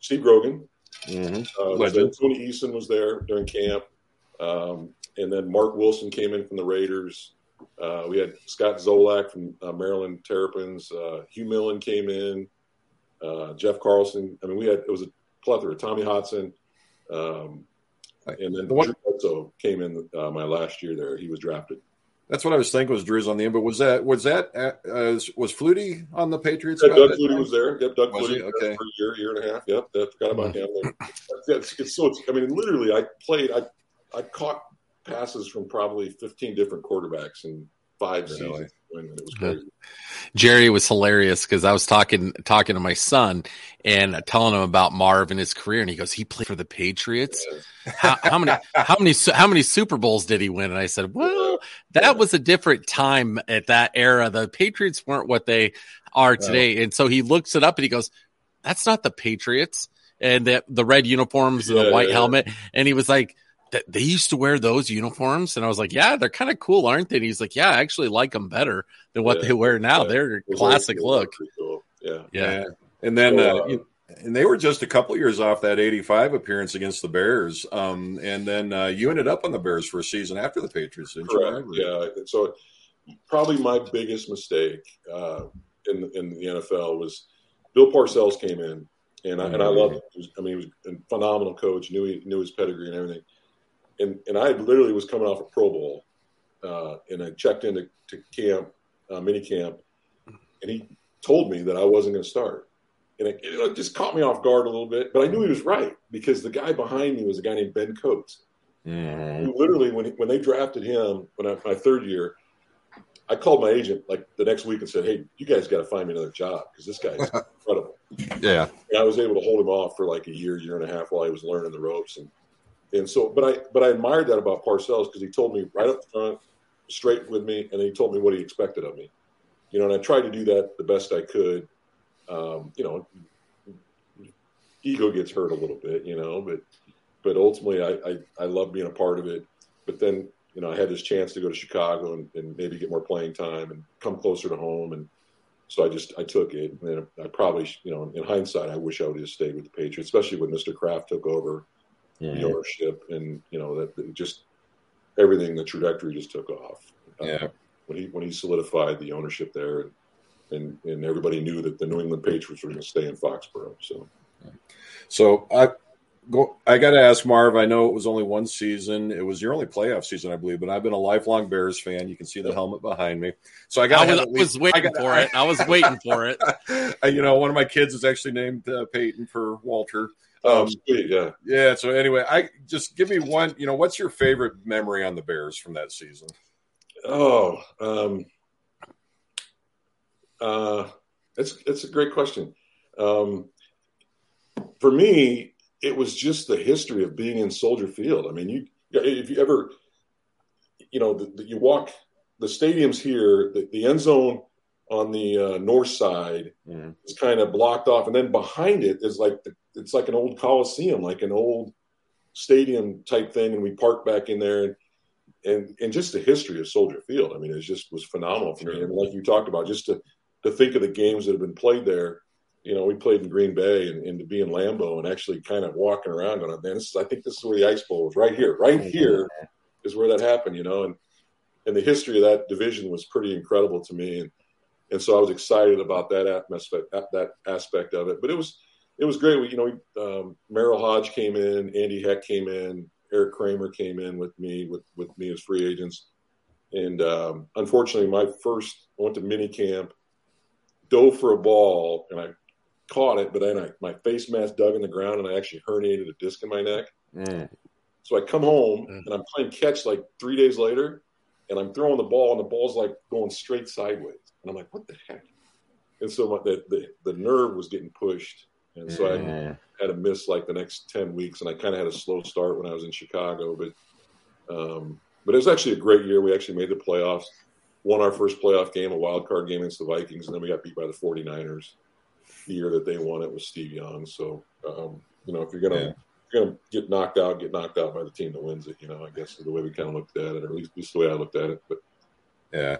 Speaker 3: Steve Grogan.
Speaker 4: Mm-hmm.
Speaker 3: Uh,
Speaker 4: Legend.
Speaker 3: Tony Eason was there during camp, um, and then Marc Wilson came in from the Raiders. Uh, we had Scott Zolak from uh, Maryland Terrapins. Uh, Hugh Millen came in. Uh, Jeff Carlson. I mean, we had it was a plethora. Tommy Hodson, um, and then the one- Drew Bledsoe came in uh, my last year there. He was drafted.
Speaker 4: That's what I was thinking was Driz on the end, but was that was that uh, was Flutie on the Patriots?
Speaker 3: Yeah, Doug Flutie was there. Yep, Doug
Speaker 4: Was
Speaker 3: Flutie
Speaker 4: he?
Speaker 3: was there
Speaker 4: Okay.
Speaker 3: for a year, year and a half. Yep, I forgot about him. It's, it's so. It's, I mean, literally, I played. I I caught passes from probably fifteen different quarterbacks in five seasons. It was crazy.
Speaker 2: Jerry was hilarious because I was talking talking to my son and telling him about Marv and his career, and he goes, "He played for the Patriots. How, how many how many how many Super Bowls did he win?" And I said, "Well, that was a different time at that era. The Patriots weren't what they are today." And so he looks it up and he goes, "That's not the Patriots." And the the red uniforms and the white helmet, and he was like. "Th- They used to wear those uniforms, and I was like, "Yeah, they're kind of cool, aren't they?" And he's like, "Yeah, I actually like them better than what
Speaker 3: Yeah,
Speaker 2: they wear now.
Speaker 3: yeah.
Speaker 2: They're a classic
Speaker 3: are-
Speaker 2: look."
Speaker 3: cool. Yeah,
Speaker 2: Yeah.
Speaker 4: And then
Speaker 3: So,
Speaker 4: uh,
Speaker 3: uh,
Speaker 4: you- and they were just a couple years off that 85 appearance against the Bears. Um, and then uh, you ended up on the Bears for a season after the Patriots, didn't
Speaker 3: Correct.
Speaker 4: you?
Speaker 3: Yeah. So probably my biggest mistake uh, in the, in the NFL was Bill Parcells came in, and I, and I
Speaker 4: Mhm.
Speaker 3: loved him. Was, I mean, he was a phenomenal coach. knew he knew his pedigree and everything. And and I literally was coming off a Pro Bowl, uh, and I checked into to camp, uh, mini camp, and he told me that I wasn't going to start. And it, it just caught me off guard a little bit, but I knew he was right because the guy behind me was a guy named Ben Coates
Speaker 4: Mhm.
Speaker 3: who literally when when they drafted him when I, my third year, I called my agent like the next week and said, "Hey, you guys got to find me another job because this guy is incredible."
Speaker 4: Yeah,
Speaker 3: and I was able to hold him off for like a year, year and a half while he was learning the ropes, and and so, but I but I admired that about Parcells because he told me right up front, straight with me, and he told me what he expected of me. You know, and I tried to do that the best I could. Um, you know, ego gets hurt a little bit, you know, but but ultimately, I, I I love being a part of it. But then, you know, I had this chance to go to Chicago and, and maybe get more playing time and come closer to home, and so I just I took it. And I probably, you know, in hindsight, I wish I would have stayed with the Patriots, especially when Mr. Kraft took over the ownership, and you know that, that just everything, the trajectory just took off.
Speaker 4: Yeah.
Speaker 3: Uh, when he when he solidified the ownership there, and and, and everybody knew that the New England Patriots were going to stay in Foxborough. So,
Speaker 4: So I go. I got to ask Marv. I know it was only one season. It was your only playoff season, I believe. But I've been a lifelong Bears fan. You can see the helmet behind me. So I got.
Speaker 2: I was, was waiting for it. I was waiting for it.
Speaker 4: you know, one of my kids is actually named uh, Peyton for Walter.
Speaker 3: Oh, sweet, yeah,
Speaker 4: yeah. So anyway, I just give me one. You know, what's your favorite memory on the Bears from that season?
Speaker 3: Oh, um, uh, that's that's a great question. Um, for me, it was just the history of being in Soldier Field. I mean, you if you ever, you know, the, the, you walk the stadiums here, the, the end zone on the uh, north side
Speaker 4: mm.
Speaker 3: is kind of blocked off, and then behind it is like the, it's like an old coliseum, like an old stadium type thing, and we park back in there and. And, and just the history of Soldier Field, I mean, it just was phenomenal for me. And like you talked about, just to to think of the games that have been played there. You know, we played in Green Bay and, and to be in Lambeau and actually kind of walking around going, man, this is, I think this is where the Ice Bowl was right here, right here is where that happened, you know, and, and the history of that division was pretty incredible to me. And, and so I was excited about that aspect, that aspect of it, but it was, it was great. We, you know, um, Merril Hoge came in, Andy Heck came in, Erik Kramer came in with me, with, with me as free agents. And um, unfortunately, my first, I went to mini camp dove for a ball and I caught it, but then I, my face mask dug in the ground and I actually herniated a disc in my neck.
Speaker 4: Mm.
Speaker 3: So I come home mm. and I'm playing catch like three days later and I'm throwing the ball and the ball's like going straight sideways. And I'm like, what the heck? And so my, the, the, the nerve was getting pushed. And so mm. I had to miss like the next 10 weeks. And I kind of had a slow start when I was in Chicago, but, um, but it was actually a great year. We actually made the playoffs won our first playoff game, a wild card game against the Vikings, and then we got beat by the 49ers the year that they won it with Steve Young. So, um, you know, if you're gonna yeah. gonna get knocked out, get knocked out by the team that wins it. You know, I guess is the way we kind of looked at it, or at least, at least the way I looked at it. But
Speaker 4: yeah.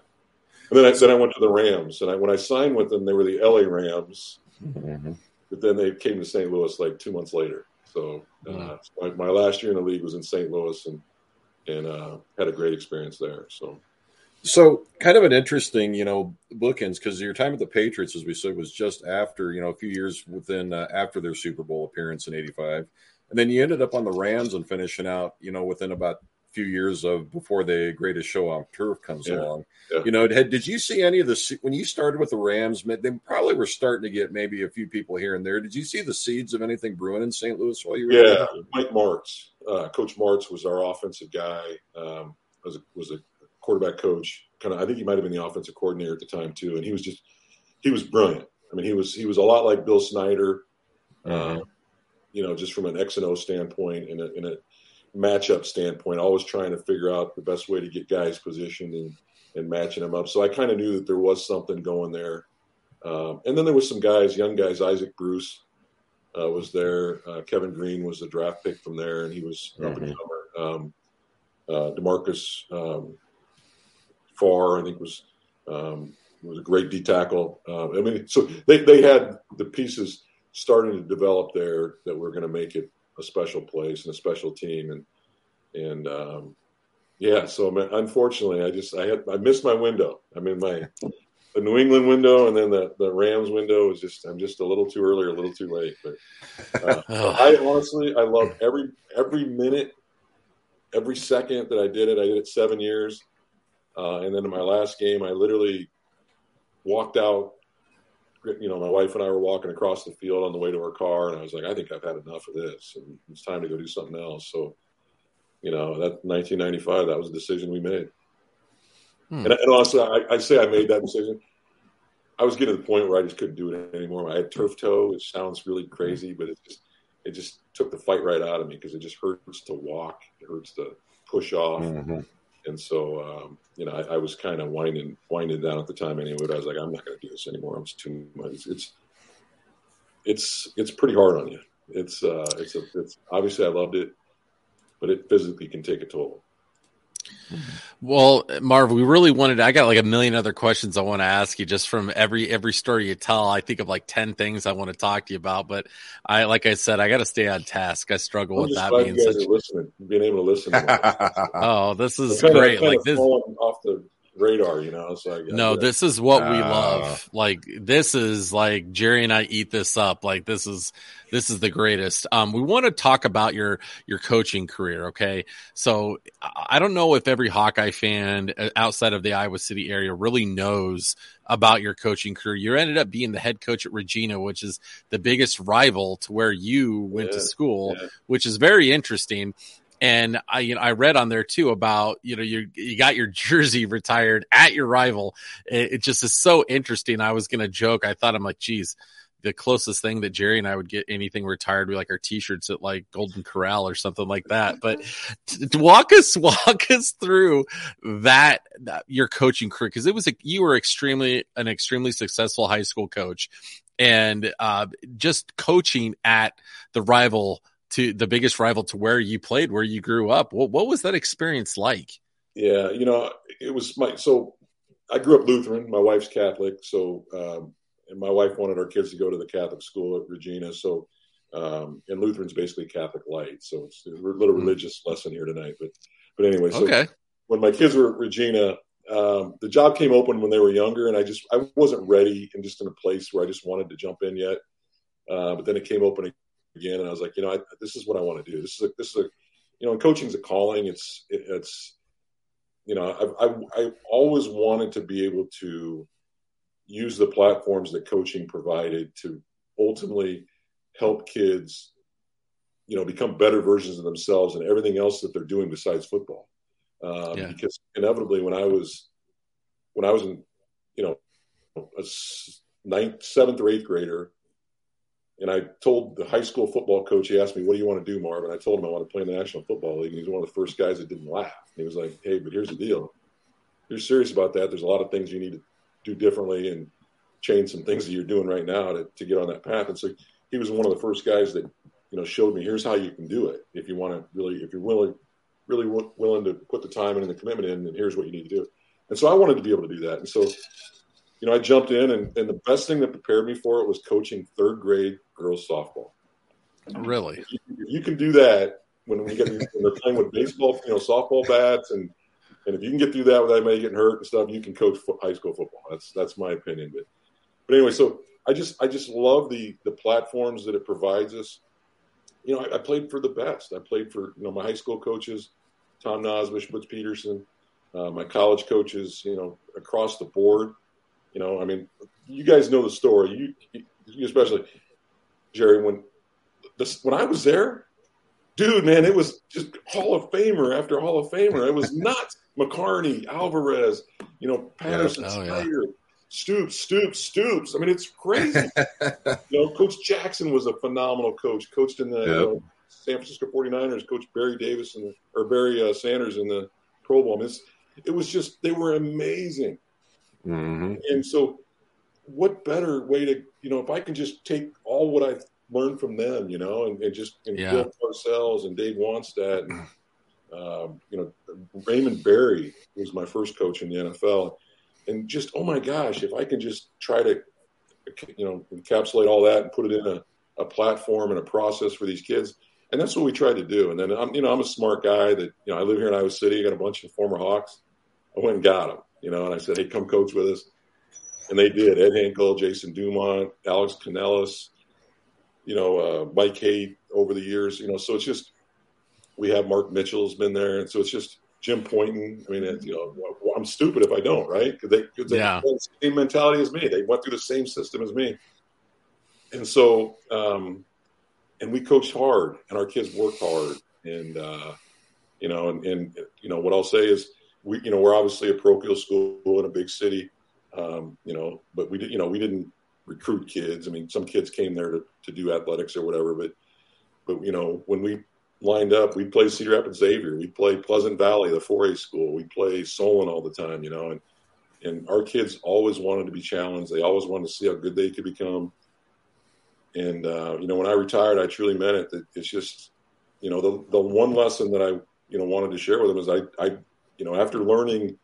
Speaker 3: And then I then I went to the Rams, and I, when I signed with them, they were the LA Rams.
Speaker 4: Mm-hmm.
Speaker 3: But then they came to St. Louis like two months later. So, uh, so my, my, last year in the league was in St. Louis, and and uh, had a great experience there. So
Speaker 4: so, kind of an interesting, you know, bookends because your time at the Patriots, as we said, was just after, you know, a few years within uh, after their Super Bowl appearance in '85, and then you ended up on the Rams and finishing out, you know, within about few years of before the greatest show on turf comes
Speaker 3: yeah.
Speaker 4: along.
Speaker 3: Yeah.
Speaker 4: You know, had, did you see any of the when you started with the Rams? They probably were starting to get maybe a few people here and there. Did you see the seeds of anything brewing in St. Louis while you were?
Speaker 3: Yeah,
Speaker 4: there?
Speaker 3: Mike Martz, uh, Coach Martz was our offensive guy. Um, was a, was a quarterback coach. Kind of, I think he might have been the offensive coordinator at the time too, and he was just he was brilliant. I mean, he was he was a lot like Bill Snyder,
Speaker 4: mm-hmm.
Speaker 3: uh, you know, just from an X and O standpoint and a, in a matchup standpoint, always trying to figure out the best way to get guys positioned and and matching them up. So I kind of knew that there was something going there. Um, and then there was some guys, young guys. Isaac Bruce uh, was there. Uh, Kevin Green was the draft pick from there, and he was up and comer. Um, uh, Demarcus um, Farr, I think was um, was a great D tackle. Uh, I mean, so they they had the pieces starting to develop there that were going to make it a special place and a special team, and and um, yeah. So unfortunately, I just I had I missed my window. I mean, my the New England window and then the, the Rams window is just I'm just a little too early a little too late. But uh, I honestly I love every every minute, every second that I did it. I did it seven years. Uh, and then in my last game, I literally walked out. You know, my wife and I were walking across the field on the way to our car, and I was like, I think I've had enough of this, and it's time to go do something else. So, you know, that 1995, that was a decision we made. Hmm. And, and also, I, I, say I made that decision. I was getting to the point where I just couldn't do it anymore. I had turf toe. It sounds really crazy, but it just it just took the fight right out of me because it just hurts to walk. It hurts to push off. Mm-hmm. And so, um, you know, I, I was kind of winding winding down at the time anyway. But I was like, I'm not going to do this anymore. I'm too much. It's, it's it's it's pretty hard on you. It's uh, it's a it's obviously I loved it, but it physically can take a toll.
Speaker 2: Well, Marv, we really wanted. I got like a million other questions I want to ask you just from every every story you tell. I think of like ten things I want to talk to you about, but I, like I said, I got to stay on task. I struggle
Speaker 3: I'm
Speaker 2: with that
Speaker 3: being such. Listening, being able to listen. To
Speaker 2: oh, this is great! like this
Speaker 3: off the radar, you know. So
Speaker 2: no, this is what uh, we love. Like this is like Jerry and I eat this up. Like this is this is the greatest. Um, we want to talk about your your coaching career. Okay, so I don't know if every Hawkeye fan uh, outside of the Iowa City area really knows about your coaching career. You ended up being the head coach at Regina, which is the biggest rival to where you went yeah, to school, yeah. which is very interesting. And I, you know, I read on there too about, you know, you, you got your jersey retired at your rival. It, it just is so interesting. I was going to joke. I thought I'm like, geez, the closest thing that Jerry and I would get anything retired be like our t-shirts at like Golden Corral or something like that. But walk us, walk us through that, that your coaching career. Cause it was, a, you were extremely, an extremely successful high school coach and, uh, just coaching at the rival to the biggest rival to where you played, where you grew up. What, what was that experience like?
Speaker 3: Yeah, you know, it was my so I grew up Lutheran. My wife's Catholic, so um, and my wife wanted our kids to go to the Catholic school at Regina. So, um, and Lutheran's basically Catholic light, so it's a little hmm. religious mm. lesson here tonight. But but anyway, so
Speaker 2: okay.
Speaker 3: when my kids were at Regina, um, the job came open when they were younger, and I just I wasn't ready and just in a place where I just wanted to jump in yet. Uh, but then it came open again, and I was like, you know, I, this is what I want to do. This is a, this is a, you know, coaching is a calling. It's it, it's, you know, I, I I always wanted to be able to use the platforms that coaching provided to ultimately help kids, you know, become better versions of themselves and everything else that they're doing besides football. Um, yeah. Because inevitably, when I was when I was in, you know, a ninth, seventh or eighth grader, and I told the high school football coach, he asked me, What do you want to do, Marv? And I told him I want to play in the National Football League. And he's one of the first guys that didn't laugh. And he was like, Hey, but here's the deal. If you're serious about that, there's a lot of things you need to do differently and change some things that you're doing right now to, to get on that path. And so he was one of the first guys that, you know, showed me here's how you can do it. If you want to really, if you're willing, really w- willing to put the time in and the commitment in, and here's what you need to do. And so I wanted to be able to do that. And so you know, I jumped in, and, and the best thing that prepared me for it was coaching third grade girls softball.
Speaker 2: Really,
Speaker 3: if you, if you can do that when we get when they're playing with baseball, you know, softball bats, and and if you can get through that without anybody getting hurt and stuff, you can coach high school football. That's that's my opinion. But but anyway, so I just I just love the the platforms that it provides us. You know, I, I played for the best. I played for you know my high school coaches, Tom Nosbush, Butch Peterson, uh, my college coaches. You know, across the board you know, I mean, you guys know the story. You, you especially Jerry when this when I was there, dude, man, it was just Hall of Famer after Hall of Famer. It was nuts. McCarney, Alvarez, you know, Patterson, oh, yeah. Stoops, Stoops, Stoops. I mean, it's crazy. you know, Coach Jackson was a phenomenal coach. Coached in the yep. you know, San Francisco 49ers. Coach Barry Davis and or Barry uh, Sanders in the Pro Bowl. I mean, it was just they were amazing.
Speaker 4: Mm-hmm.
Speaker 3: And so, what better way to, you know, if I can just take all what I've learned from them, you know, and, and just and yeah. Bill Parcells and Dave Wannstedt, and, um, you know, Raymond Berry was my first coach in the NFL. And just, oh my gosh, if I can just try to, you know, encapsulate all that and put it in a, a platform and a process for these kids. And that's what we tried to do. And then I'm, you know, I'm a smart guy that, you know, I live here in Iowa City. I got a bunch of former Hawks. I went and got them you know, and I said, hey, come coach with us. And they did. Ed Hankel, Jason Dumont, Alex Canellis, you know, uh, Mike Haight over the years, you know, so it's just, we have Mark Mitchell's been there. And so it's just Jim Pointon. I mean, it, you know, I'm stupid if I don't, right? Because they, cause they yeah. have the same mentality as me. They went through the same system as me. And so, um, and we coached hard and our kids worked hard. And, uh, you know, and, and, you know, what I'll say is, we, you know, we're obviously a parochial school in a big city, um, you know, but we did, you know, we didn't recruit kids. I mean, some kids came there to, to do athletics or whatever, but, but, you know, when we lined up, we played Cedar Rapids Xavier, we played Pleasant Valley, the 4A school, we play Solon all the time, you know, and, and our kids always wanted to be challenged. They always wanted to see how good they could become. And, uh, you know, when I retired, I truly meant it that it's just, you know, the, the one lesson that I, you know, wanted to share with them is I, I, you know, after learning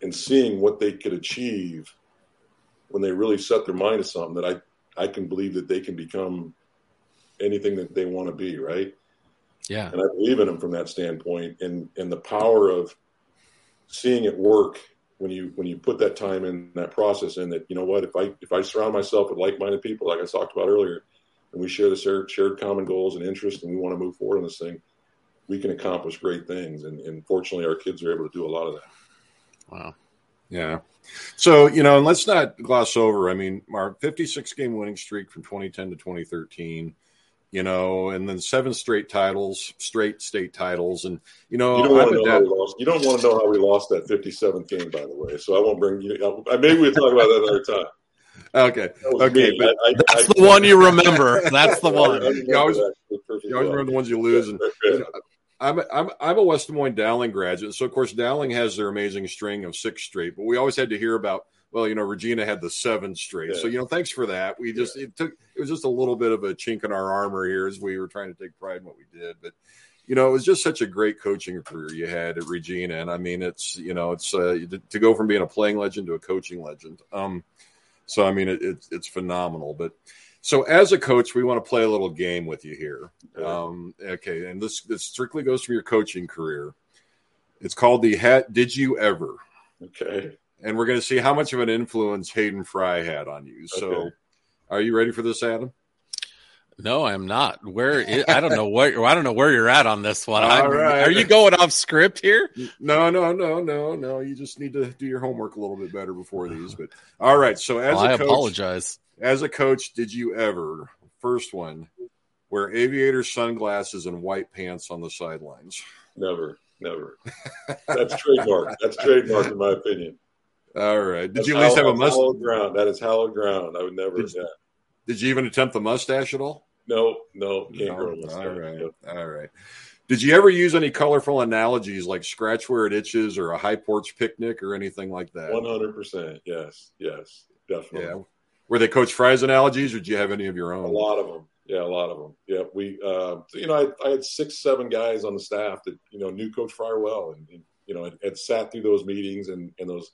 Speaker 3: and seeing what they could achieve when they really set their mind to something that I, I can believe that they can become anything that they want to be. Right.
Speaker 2: Yeah.
Speaker 3: And I believe in them from that standpoint and, and the power of seeing it work when you, when you put that time in that process in that, you know what, if I, if I surround myself with like-minded people, like I talked about earlier, and we share the shared, shared common goals and interests and we want to move forward on this thing, we can accomplish great things. And, and fortunately, our kids are able to do a lot of that.
Speaker 2: Wow.
Speaker 4: Yeah. So, you know, and let's not gloss over. I mean, our 56 game winning streak from 2010 to 2013, you know, and then seven straight titles, straight state titles. And, you know,
Speaker 3: you don't, want to, know how we lost. you don't want to know how we lost that 57th game, by the way. So I won't bring you, maybe we'll talk about that another time.
Speaker 4: Okay. Okay.
Speaker 2: But I, I, that's I, the one you remember. That's the one.
Speaker 4: you always, you always remember the ones you lose. And you know, I'm, I'm, I'm a West Des Moines Dowling graduate. So, of course, Dowling has their amazing string of six straight, but we always had to hear about, well, you know, Regina had the seven straight. Yeah. So, you know, thanks for that. We just, yeah. it took, it was just a little bit of a chink in our armor here as we were trying to take pride in what we did. But, you know, it was just such a great coaching career you had at Regina. And I mean, it's, you know, it's uh, to go from being a playing legend to a coaching legend. Um, so, I mean, it, it, it's phenomenal. But so, as a coach, we want to play a little game with you here. Okay. Um, okay, and this this strictly goes from your coaching career. It's called the hat. Did you ever?
Speaker 3: Okay.
Speaker 4: And we're going to see how much of an influence Hayden Fry had on you. So, okay. are you ready for this, Adam?
Speaker 2: No, I'm not. Where is, I don't know what I don't know where you're at on this one. Right. Are you going off script here?
Speaker 4: No, no, no, no, no. You just need to do your homework a little bit better before these. But all right. So as
Speaker 2: well,
Speaker 4: a
Speaker 2: I
Speaker 4: coach,
Speaker 2: apologize.
Speaker 4: As a coach, did you ever first one wear aviator sunglasses and white pants on the sidelines?
Speaker 3: Never, never. That's trademark. That's trademark in my opinion.
Speaker 4: All right. Did
Speaker 3: That's
Speaker 4: you at least have a mustache?
Speaker 3: ground. That is hallowed ground. I would never.
Speaker 4: Did,
Speaker 3: yeah.
Speaker 4: Did you even attempt the mustache at all?
Speaker 3: No, no, can't
Speaker 4: No?
Speaker 3: grow a mustache.
Speaker 4: All right.
Speaker 3: Yep.
Speaker 4: All right. Did you ever use any colorful analogies like scratch where it itches or a high porch picnic or anything like that?
Speaker 3: One hundred percent. Yes, yes, definitely.
Speaker 4: Yeah. Were they Coach Fry's analogies or did you have any of your own?
Speaker 3: A lot of them. Yeah, a lot of them. Yeah, we, uh, you know, I, I had six, seven guys on the staff that you know knew Coach Fry well, and, and you know had, had sat through those meetings and, and those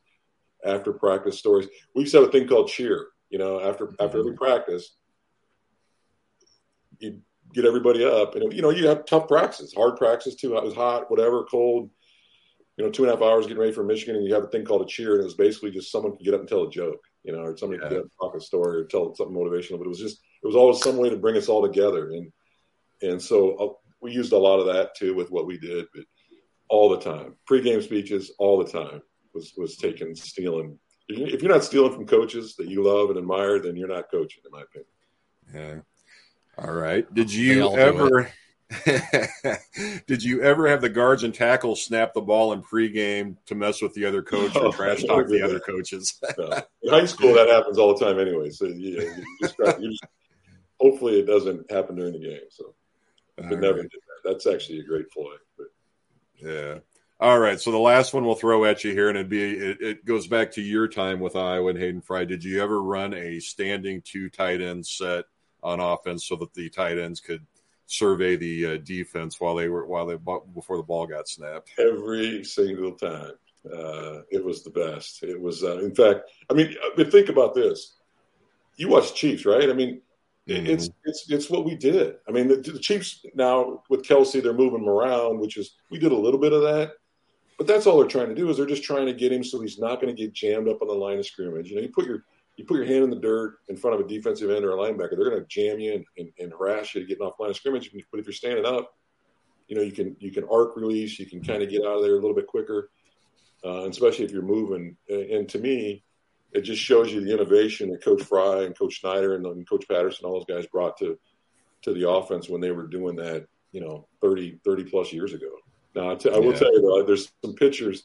Speaker 3: after practice stories. We used to have a thing called cheer. You know, after after every practice, you get everybody up, and you know you have tough practices, hard practices too. It was hot, whatever, cold. You know, two and a half hours getting ready for Michigan, and you have a thing called a cheer, and it was basically just someone could get up and tell a joke, you know, or somebody could get up and talk a story or tell something motivational. But it was just it was always some way to bring us all together, and and so uh, we used a lot of that too with what we did, but all the time, pregame speeches, all the time was was taken stealing. If you- If you're not stealing from coaches that you love and admire, then you're not coaching, in my opinion.
Speaker 4: Yeah. All right. Did you ever did you ever have the guards and tackles snap the ball in pregame to mess with the other coach or
Speaker 3: oh,
Speaker 4: trash talk the
Speaker 3: did
Speaker 4: other coaches?
Speaker 3: No. In high school, that happens all the time anyway. So yeah, you just, you just hopefully it doesn't happen during the game. So, but never
Speaker 4: right.
Speaker 3: did that. That's actually a great ploy. But
Speaker 4: Yeah. All right. So the last one we'll throw at you here, and it'd be it, it goes back to your time with Iowa and Hayden Fry. Did you ever run a standing two tight end set on offense so that the tight ends could survey the uh, defense while they were while they before the ball got snapped?
Speaker 3: every single time, uh, it was the best. It was, uh, in fact, I mean, mean, think about this. You watch Chiefs, right? I mean,
Speaker 4: Mhm.
Speaker 3: it's it's it's what we did. I mean, the, the Chiefs now with Kelce, they're moving him around, which is we did a little bit of that, but that's all they're trying to do is they're just trying to get him so he's not going to get jammed up on the line of scrimmage. You know, you put your you put your hand in the dirt in front of a defensive end or a linebacker, they're going to jam you and, and, and harass you to get off line of scrimmage. But if you're standing up, you know you can you can arc release, you can kind of get out of there a little bit quicker, uh, especially if you're moving. And, and to me, it just shows you the innovation that Coach Fry and Coach Snyder and, and Coach Patterson, all those guys brought to to the offense when they were doing that, you know, 30, 30 plus years ago. No, I, t- I will
Speaker 4: Yeah.
Speaker 3: tell you though, there's some pictures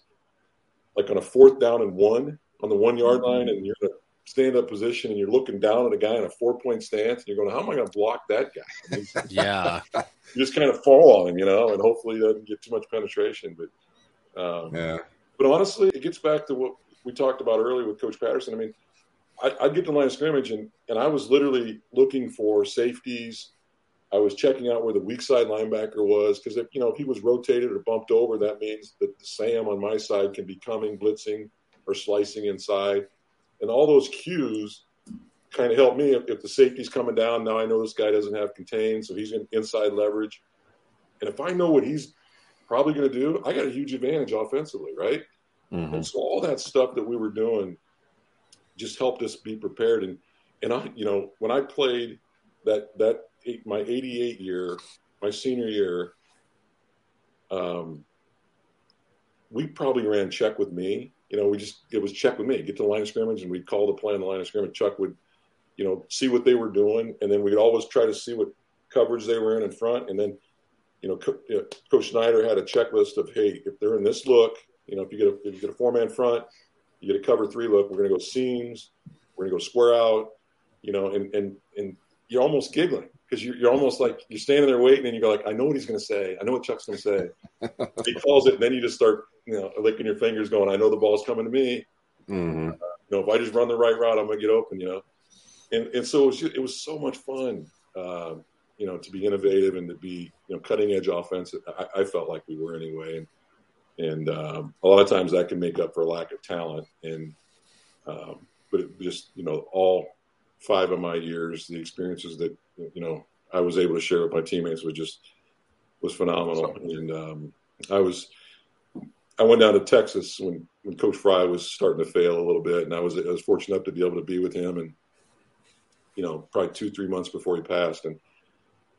Speaker 3: like on a fourth down and one on the one yard line, and you're in a stand up position, and you're looking down at a guy in a four point stance, and you're going, "How am I going to block that guy?" I mean,
Speaker 2: Yeah.
Speaker 3: you just kind of fall on him, you know, and hopefully he doesn't get too much penetration. But um,
Speaker 4: Yeah.
Speaker 3: but honestly, it gets back to what we talked about earlier with Coach Patterson. I mean, I, I'd get to the line of scrimmage, and, and I was literally looking for safeties. I was checking out where the weak side linebacker was because if you know if he was rotated or bumped over, that means that the Sam on my side can be coming, blitzing, or slicing inside, and all those cues kind of help me. If, if the safety's coming down, now I know this guy doesn't have contain, so he's in inside leverage. And if I know what he's probably going to do, I got a huge advantage offensively, right?
Speaker 4: Mhm.
Speaker 3: And so all that stuff that we were doing just helped us be prepared. And and I, you know, when I played that that my '88 year, my senior year, um, we probably ran check with me. You know, we just it was check with me. Get to the line of scrimmage, and we'd call the play on the line of scrimmage. Chuck would, you know, see what they were doing, and then we'd always try to see what coverage they were in in front, and then you know, Co- you know, Coach Snyder had a checklist of, hey, if they're in this look, you know, if you get a if you get a four man front, you get a cover three look, we're going to go seams, we're going to go square out, you know, and and and you're almost giggling because you're, you're almost like you're standing there waiting, and you go like, I know what he's going to say, I know what Chuck's going to say. he calls it, and then you just start, you know, licking your fingers, going, I know the ball's coming to me.
Speaker 4: Mhm.
Speaker 3: You know, if I just run the right route, I'm going to get open. You know, and and so it was, just, it was so much fun. Uh, you know, to be innovative and to be, you know, cutting edge offense. I, I felt like we were anyway. And, and um, a lot of times that can make up for a lack of talent. And, um, but it just, you know, all five of my years, the experiences that, you know, I was able to share with my teammates was just, was phenomenal. And um, I was, I went down to Texas when, when Coach Fry was starting to fail a little bit. And I was, I was fortunate enough to be able to be with him and, you know, probably two, three months before he passed. And,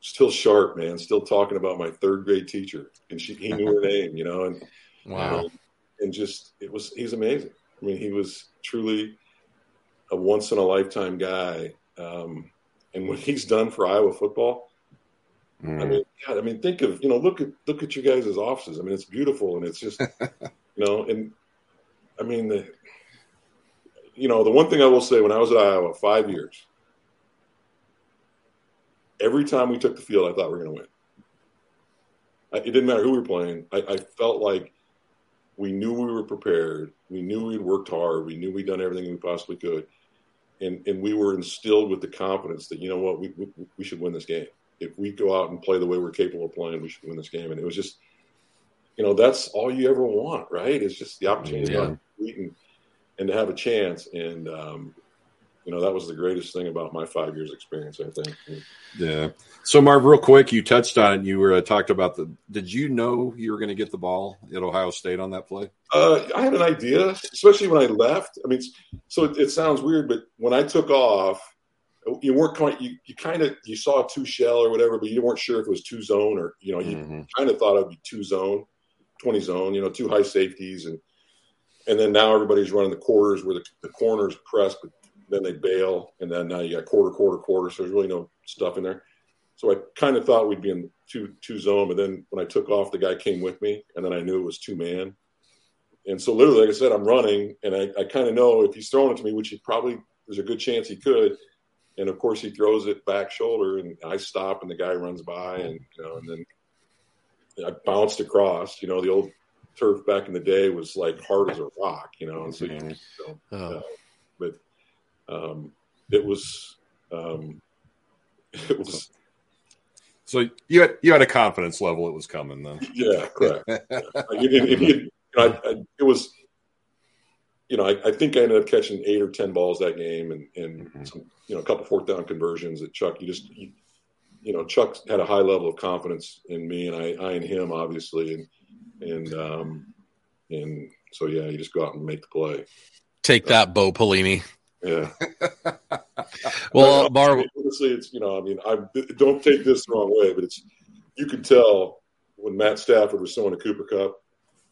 Speaker 3: still sharp, man. Still talking about my third grade teacher, and she he knew her name, you know, and
Speaker 2: Wow.
Speaker 3: and, and just it was he's amazing. I mean, he was truly a once in a lifetime guy, um, and what he's done for Iowa football. I mm. mean, God, I mean, think of you know, look at look at you guys' offices. I mean, it's beautiful, and it's just you know, and I mean, the, you know, the one thing I will say when I was at Iowa, five years, every time we took the field, I thought we were going to win. I, it didn't matter who we were playing. I, I felt like we knew we were prepared. We knew we'd worked hard. We knew we'd done everything we possibly could, and and we were instilled with the confidence that you know what we we, we should win this game. If we go out and play the way we're capable of playing, we should win this game. And it was just, you know, that's all you ever want, right? It's just the opportunity
Speaker 4: Yeah.
Speaker 3: to and, and to have a chance. And um, you know, that was the greatest thing about my five years experience, I think.
Speaker 4: Yeah. So, Marv, real quick, you touched on it. You were uh, talked about the. Did you know you were going to get the ball at Ohio State on that play?
Speaker 3: Uh, I had an idea, especially when I left. I mean, so it, it sounds weird, but when I took off, you weren't quite. You, you kind of you saw two shell or whatever, but you weren't sure if it was two zone or you know you kind of thought it'd be two zone, twenty zone. You know, two high safeties and and then now everybody's running the quarters where the, the corners press, but then they bail, and then now you got quarter, quarter, quarter. So there's really no stuff in there. So I kind of thought we'd be in two two zone, but then when I took off, the guy came with me, and then I knew it was two man. And so literally, like I said, I'm running, and I, I kind of know if he's throwing it to me, which he probably there's a good chance he could. And of course, he throws it back shoulder, and I stop, and the guy runs by, and you know, and then I bounced across. You know, the old turf back in the day was like hard as a rock. You know, and so, you, so uh, but um, it was um, it was
Speaker 4: So you had you had a confidence level it was coming then.
Speaker 3: yeah, correct. Yeah. Know, I, I, it was, you know, I, I think I ended up catching eight or ten balls that game, and and some, you know, a couple fourth down conversions. that Chuck, you just, you, you know, Chuck had a high level of confidence in me, and I, I in him, obviously, and and um, and so yeah, you just go out and make the play.
Speaker 2: Take that, Bo Pelini.
Speaker 3: Yeah.
Speaker 2: Well,
Speaker 3: No, uh, Bar- honestly, it's you know, I mean, I don't take this the wrong way, but it's you can tell when Matt Stafford was throwing a Cooper Kupp.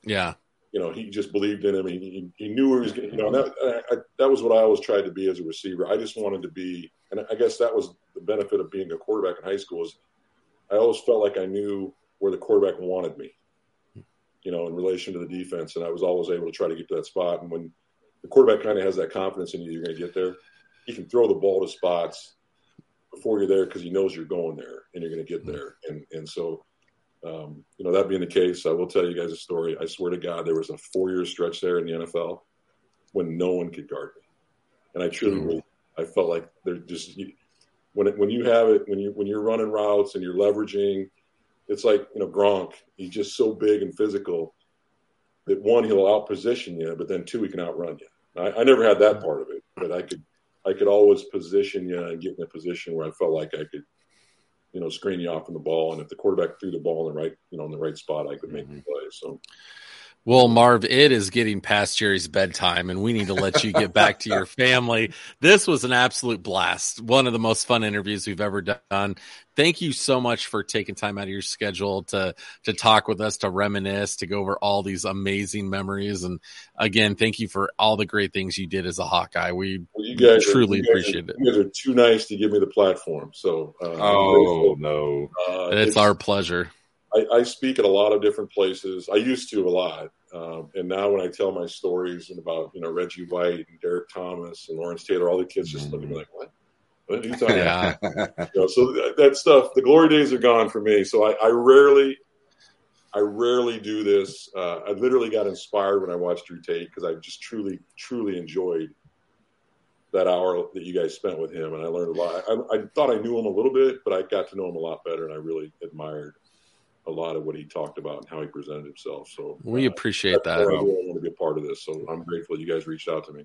Speaker 2: Yeah.
Speaker 3: You know, he just believed in him. He, he, he knew he was. You know, that I, I, that was what I always tried to be as a receiver. I just wanted to be, and I guess that was the benefit of being a quarterback in high school. Is I always felt like I knew where the quarterback wanted me. you know, in relation to the defense. And I was always able to try to get to that spot. And when the quarterback kind of has that confidence in you, you're going to get there. He can throw the ball to spots before you're there because he knows you're going there and you're going to get there. And and so, um, you know, that being the case, I will tell you guys a story. I swear to God, there was a four year stretch there in the NFL when no one could guard me, and I truly, mm-hmm. I felt like they're just when it, when you have it when you when you're running routes and you're leveraging, it's like you know Gronk. He's just so big and physical that one he'll outposition you, but then two he can outrun you. I, I never had that part of it, but I could I could always position you and get in a position where I felt like I could, you know, screen you off from the ball. And if the quarterback threw the ball in the right, you know, in the right spot, I could make mm-hmm. the play. So
Speaker 2: well, Marv, it is getting past Jerry's bedtime, and we need to let you get back to your family. This was an absolute blast. One of the most fun interviews we've ever done. Thank you so much for taking time out of your schedule to to talk with us, to reminisce, to go over all these amazing memories. And again, thank you for all the great things you did as a Hawkeye. We well, you guys truly
Speaker 3: are,
Speaker 2: you appreciate
Speaker 3: are,
Speaker 2: it.
Speaker 3: You guys are too nice to give me the platform. So,
Speaker 4: uh, oh no,
Speaker 2: uh, it's, it's our pleasure.
Speaker 3: I, I, speak at a lot of different places. I used to a lot, um, and now when I tell my stories and about you know Reggie White and Derrick Thomas and Lawrence Taylor, all the kids just look at me like, "What? What are you talking yeah. about?" you know, so that, that, stuff, the glory days are gone for me. So I, I rarely, I rarely do this. Uh, I literally got inspired when I watched Drew Tate because I just truly, truly enjoyed that hour that you guys spent with him, and I learned a lot. I, I thought I knew him a little bit, but I got to know him a lot better, and I really admired a lot of what he talked about and how he presented himself. So
Speaker 2: we uh, appreciate that. I
Speaker 3: really want to be a part of this. So I'm grateful you guys reached out to me.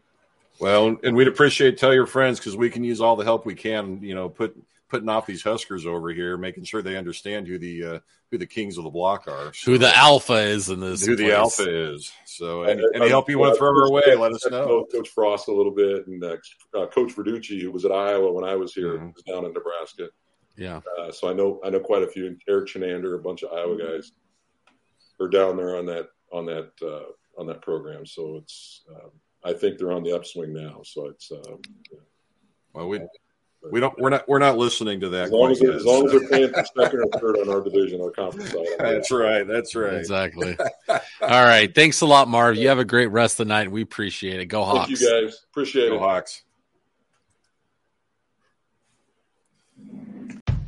Speaker 4: Well, and we'd appreciate tell your friends because we can use all the help we can. You know, put putting off these Huskers over here, making sure they understand who the uh, who the kings of the block are,
Speaker 2: so, who the alpha is in this,
Speaker 4: who place. the alpha is. So, any, any help you want to throw our way, let us know.
Speaker 3: Coach Frost a little bit, and uh, uh, Coach Verducci, who was at Iowa when I was here, mm-hmm. was down in Nebraska.
Speaker 2: Yeah.
Speaker 3: Uh, so I know I know quite a few. Erik Chinander, a bunch of Iowa mm-hmm. guys, are down there on that on that uh, on that program. So it's um, I think they're on the upswing now. So it's um,
Speaker 4: well we. We don't. We're not. We're not listening to that.
Speaker 3: As long as, as, long as they're paying for second or third on our division, our conference side.
Speaker 4: That's right. That's right.
Speaker 2: Exactly. All right. Thanks a lot, Marv. You have a great rest of the night. We appreciate it. Go Hawks.
Speaker 3: Thank you guys. Appreciate
Speaker 4: Go
Speaker 3: it.
Speaker 4: Hawks.